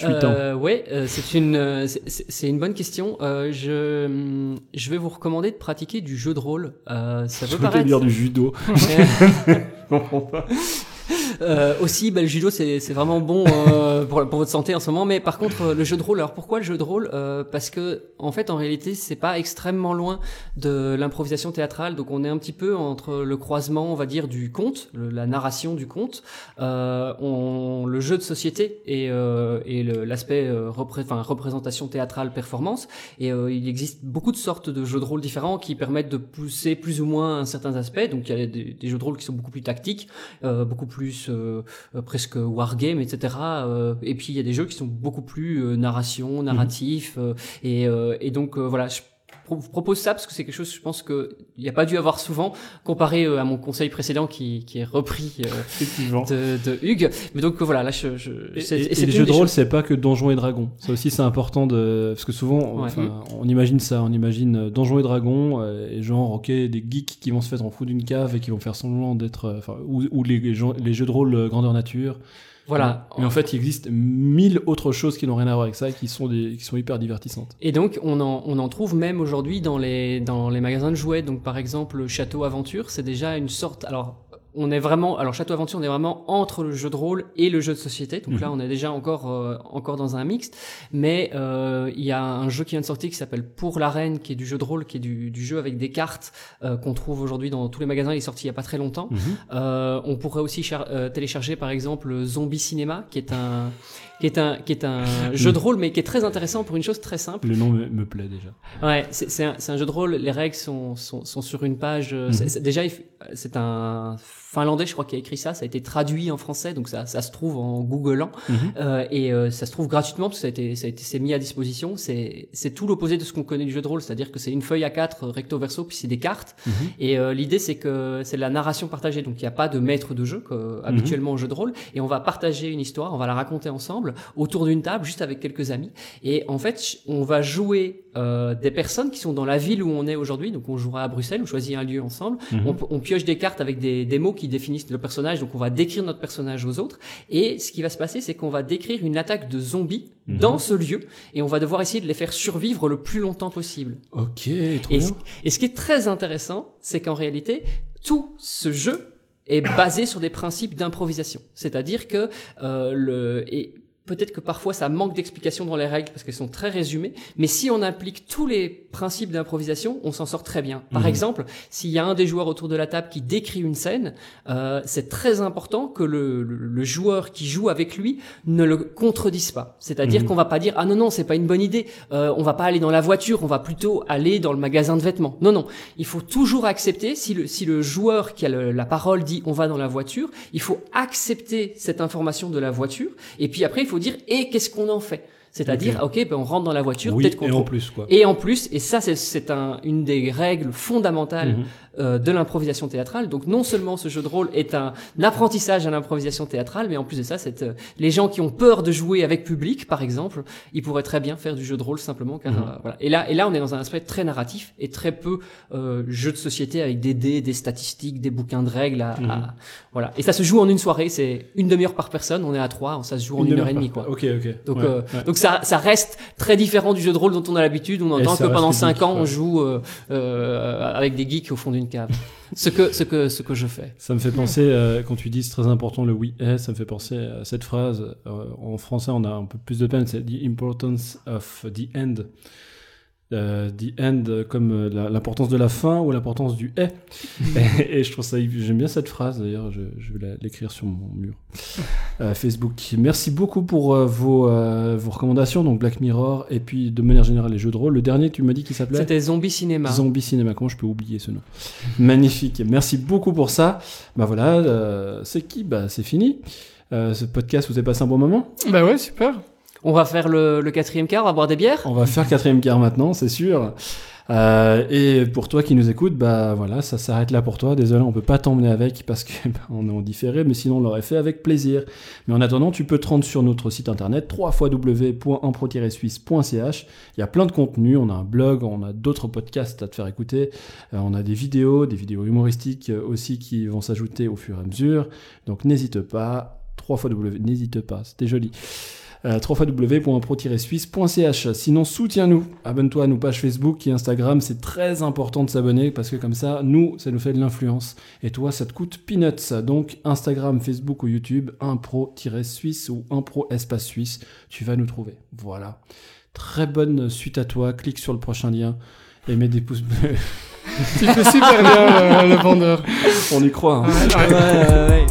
Euh, ouais, euh, c'est une euh, c'est- une bonne question. Euh, je je vais vous recommander de pratiquer du jeu de rôle. Euh, ça Je peut paraître dire du judo. Pas. Euh, aussi, bah, le judo, c'est vraiment bon euh, pour, pour votre santé en ce moment. Mais par contre, euh, le jeu de rôle. Alors pourquoi le jeu de rôle? Euh, Parce que en fait, en réalité, c'est pas extrêmement loin de l'improvisation théâtrale. Donc, on est un petit peu entre le croisement, on va dire, du conte, la narration du conte, euh, on, le jeu de société et, euh, et l'aspect repré- représentation théâtrale, performance. Et il existe beaucoup de sortes de jeux de rôle différents qui permettent de pousser plus ou moins certains aspects. Donc, il y a des, des jeux de rôle qui sont beaucoup plus tactiques, beaucoup plus euh, euh, presque wargame, etc. Euh, et puis il y a des jeux qui sont beaucoup plus euh, narration, narratif, euh, et, euh, et donc euh, voilà. Je vous propose ça parce que c'est quelque chose, je pense que il n'y a pas dû avoir souvent comparé euh, à mon conseil précédent qui, qui est repris euh, de, de Hugues. Mais donc voilà, là je, je Et, c'est- et- les jeux de rôle, c'est pas que Donjons et Dragons. Ça aussi, c'est important de parce que souvent, on, Ouais. enfin, on imagine ça, on imagine euh, Donjons et Dragons et genre, ok, des geeks qui vont se faire en fou d'une cave et qui vont faire semblant d'être, enfin, ou, ou les, les jeux de rôle grandeur nature. Voilà. Mais en fait, il existe mille autres choses qui n'ont rien à voir avec ça et qui sont des, qui sont hyper divertissantes. Et donc on en, on en trouve même aujourd'hui dans les, dans les magasins de jouets. Donc par exemple le Château Aventure, c'est déjà une sorte... Alors on est vraiment... Alors Château Aventure, on est vraiment entre le jeu de rôle et le jeu de société. Donc là on est déjà encore, euh, encore dans un mixte. Mais euh, il y a un jeu qui vient de sortir qui s'appelle Pour l'arène, qui est du jeu de rôle, qui est du, du jeu avec des cartes euh, qu'on trouve aujourd'hui dans tous les magasins. Il est sorti il y a pas très longtemps. Euh, on pourrait aussi euh, télécharger par exemple Zombie Cinéma, qui est un qui est un qui est un jeu de rôle, mais qui est très intéressant pour une chose très simple. Le nom me, me plaît déjà. Ouais, c'est c'est un, un jeu de rôle. Les règles sont sont, sont sur une page. euh, c'est- déjà, c'est un finlandais, je crois, qui a écrit ça. Ça a été traduit en français, donc ça ça se trouve en googlant euh, et euh, ça se trouve gratuitement parce que ça a été ça a été c'est mis à disposition. C'est c'est tout l'opposé de ce qu'on connaît du jeu de rôle, c'est-à-dire que c'est une feuille à quatre recto verso puis c'est des cartes. Et euh, l'idée c'est que c'est de la narration partagée, donc il n'y a pas de maître de jeu que, habituellement au jeu de rôle, et on va partager une histoire, on va la raconter ensemble autour d'une table, juste avec quelques amis. Et en fait, on va jouer euh, des personnes qui sont dans la ville où on est aujourd'hui, donc on jouera à Bruxelles, on choisit un lieu ensemble, on, p- on pioche des cartes avec des, des mots qui définissent le personnage, donc on va décrire notre personnage aux autres. Et ce qui va se passer, c'est qu'on va décrire une attaque de zombies dans ce lieu, et on va devoir essayer de les faire survivre le plus longtemps possible. Ok, trop Et, bien. ce- et ce qui est très intéressant, c'est qu'en réalité, tout ce jeu est basé sur des principes d'improvisation. C'est-à-dire que euh, le et peut-être que parfois ça manque d'explication dans les règles parce qu'elles sont très résumées, mais si on applique tous les principes d'improvisation, on s'en sort très bien. Par Mhm. exemple, s'il y a un des joueurs autour de la table qui décrit une scène, euh, c'est très important que le, le, le joueur qui joue avec lui ne le contredise pas. C'est-à-dire Mhm. qu'on va pas dire ah non non c'est pas une bonne idée, euh, on va pas aller dans la voiture, on va plutôt aller dans le magasin de vêtements. Non non, il faut toujours accepter si le si le joueur qui a le- la parole dit on va dans la voiture, il faut accepter cette information de la voiture et puis après il faut dire et qu'est-ce qu'on en fait? C'est-à-dire, ok, ben on rentre dans la voiture, Oui, peut-être qu'on et en plus, quoi. et en plus, et ça c'est- un, une des règles fondamentales Mhm. euh, de l'improvisation théâtrale. Donc non seulement ce jeu de rôle est un, apprentissage à l'improvisation théâtrale, mais en plus de ça, c'est, euh, les gens qui ont peur de jouer avec public, par exemple, ils pourraient très bien faire du jeu de rôle simplement. Car, Mhm. euh, voilà. Et là, et là, on est dans un aspect très narratif et très peu euh, jeu de société avec des dés, des statistiques, des bouquins de règles. À, Mhm. à- voilà. Et ça se joue en une soirée. C'est une demi-heure par personne. On est à trois. Ça se joue en une, heure et demie, par- quoi. Ok, ok. Donc, Ouais, euh, ouais. donc ça, ça reste très différent du jeu de rôle dont on a l'habitude. On entend que pendant reste cinq ludique, ans, on joue euh, euh, avec des geeks au fond d'une cave. ce que, ce que, ce que je fais. Ça me fait penser, euh, quand tu dis c'est très important le oui est, ça me fait penser à cette phrase. en français, on a un peu plus de peine, c'est the importance of the end. Euh, the end comme euh, l'importance de la fin ou l'importance du est. et, et je trouve ça, j'aime bien cette phrase d'ailleurs, je, je vais l'écrire sur mon mur Euh, Facebook. Merci beaucoup pour euh, vos, euh, vos recommandations, donc Black Mirror et puis de manière générale les jeux de rôle. Le dernier, tu m'as dit qu'il s'appelait? C'était Zombie Cinéma. Zombie Cinéma, comment je peux oublier ce nom? Magnifique, merci beaucoup pour ça. Bah voilà, euh, c'est qui? Bah c'est fini. Euh, ce podcast, vous avez passé un bon moment? Bah ouais, super. On va faire le, quatrième quart, on va boire des bières. On va faire quatrième quart maintenant, c'est sûr. Euh, et pour toi qui nous écoutes, bah voilà, ça s'arrête là pour toi. Désolé, on peut pas t'emmener avec parce que bah, on est en différé, mais sinon on l'aurait fait avec plaisir. Mais en attendant, tu peux te rendre sur notre site internet www.impro-suisse.ch. Il y a plein de contenus, on a un blog, on a d'autres podcasts à te faire écouter, Euh, on a des vidéos, des vidéos humoristiques aussi qui vont s'ajouter au fur et à mesure. Donc n'hésite pas, 3 w n'hésite pas, c'était joli euh, www.pro-suisse.ch. Sinon, soutiens-nous. Abonne-toi à nos pages Facebook et Instagram. C'est très important de s'abonner parce que comme ça, nous, ça nous fait de l'influence. Et toi, ça te coûte peanuts. Donc, Instagram, Facebook ou YouTube, impro-suisse ou impro espace suisse. Tu vas nous trouver. Voilà. Très bonne suite à toi. Clique sur le prochain lien et mets des pouces bleus. Tu fais super bien, le, le vendeur. On y croit. hein. Ouais, ouais, ouais.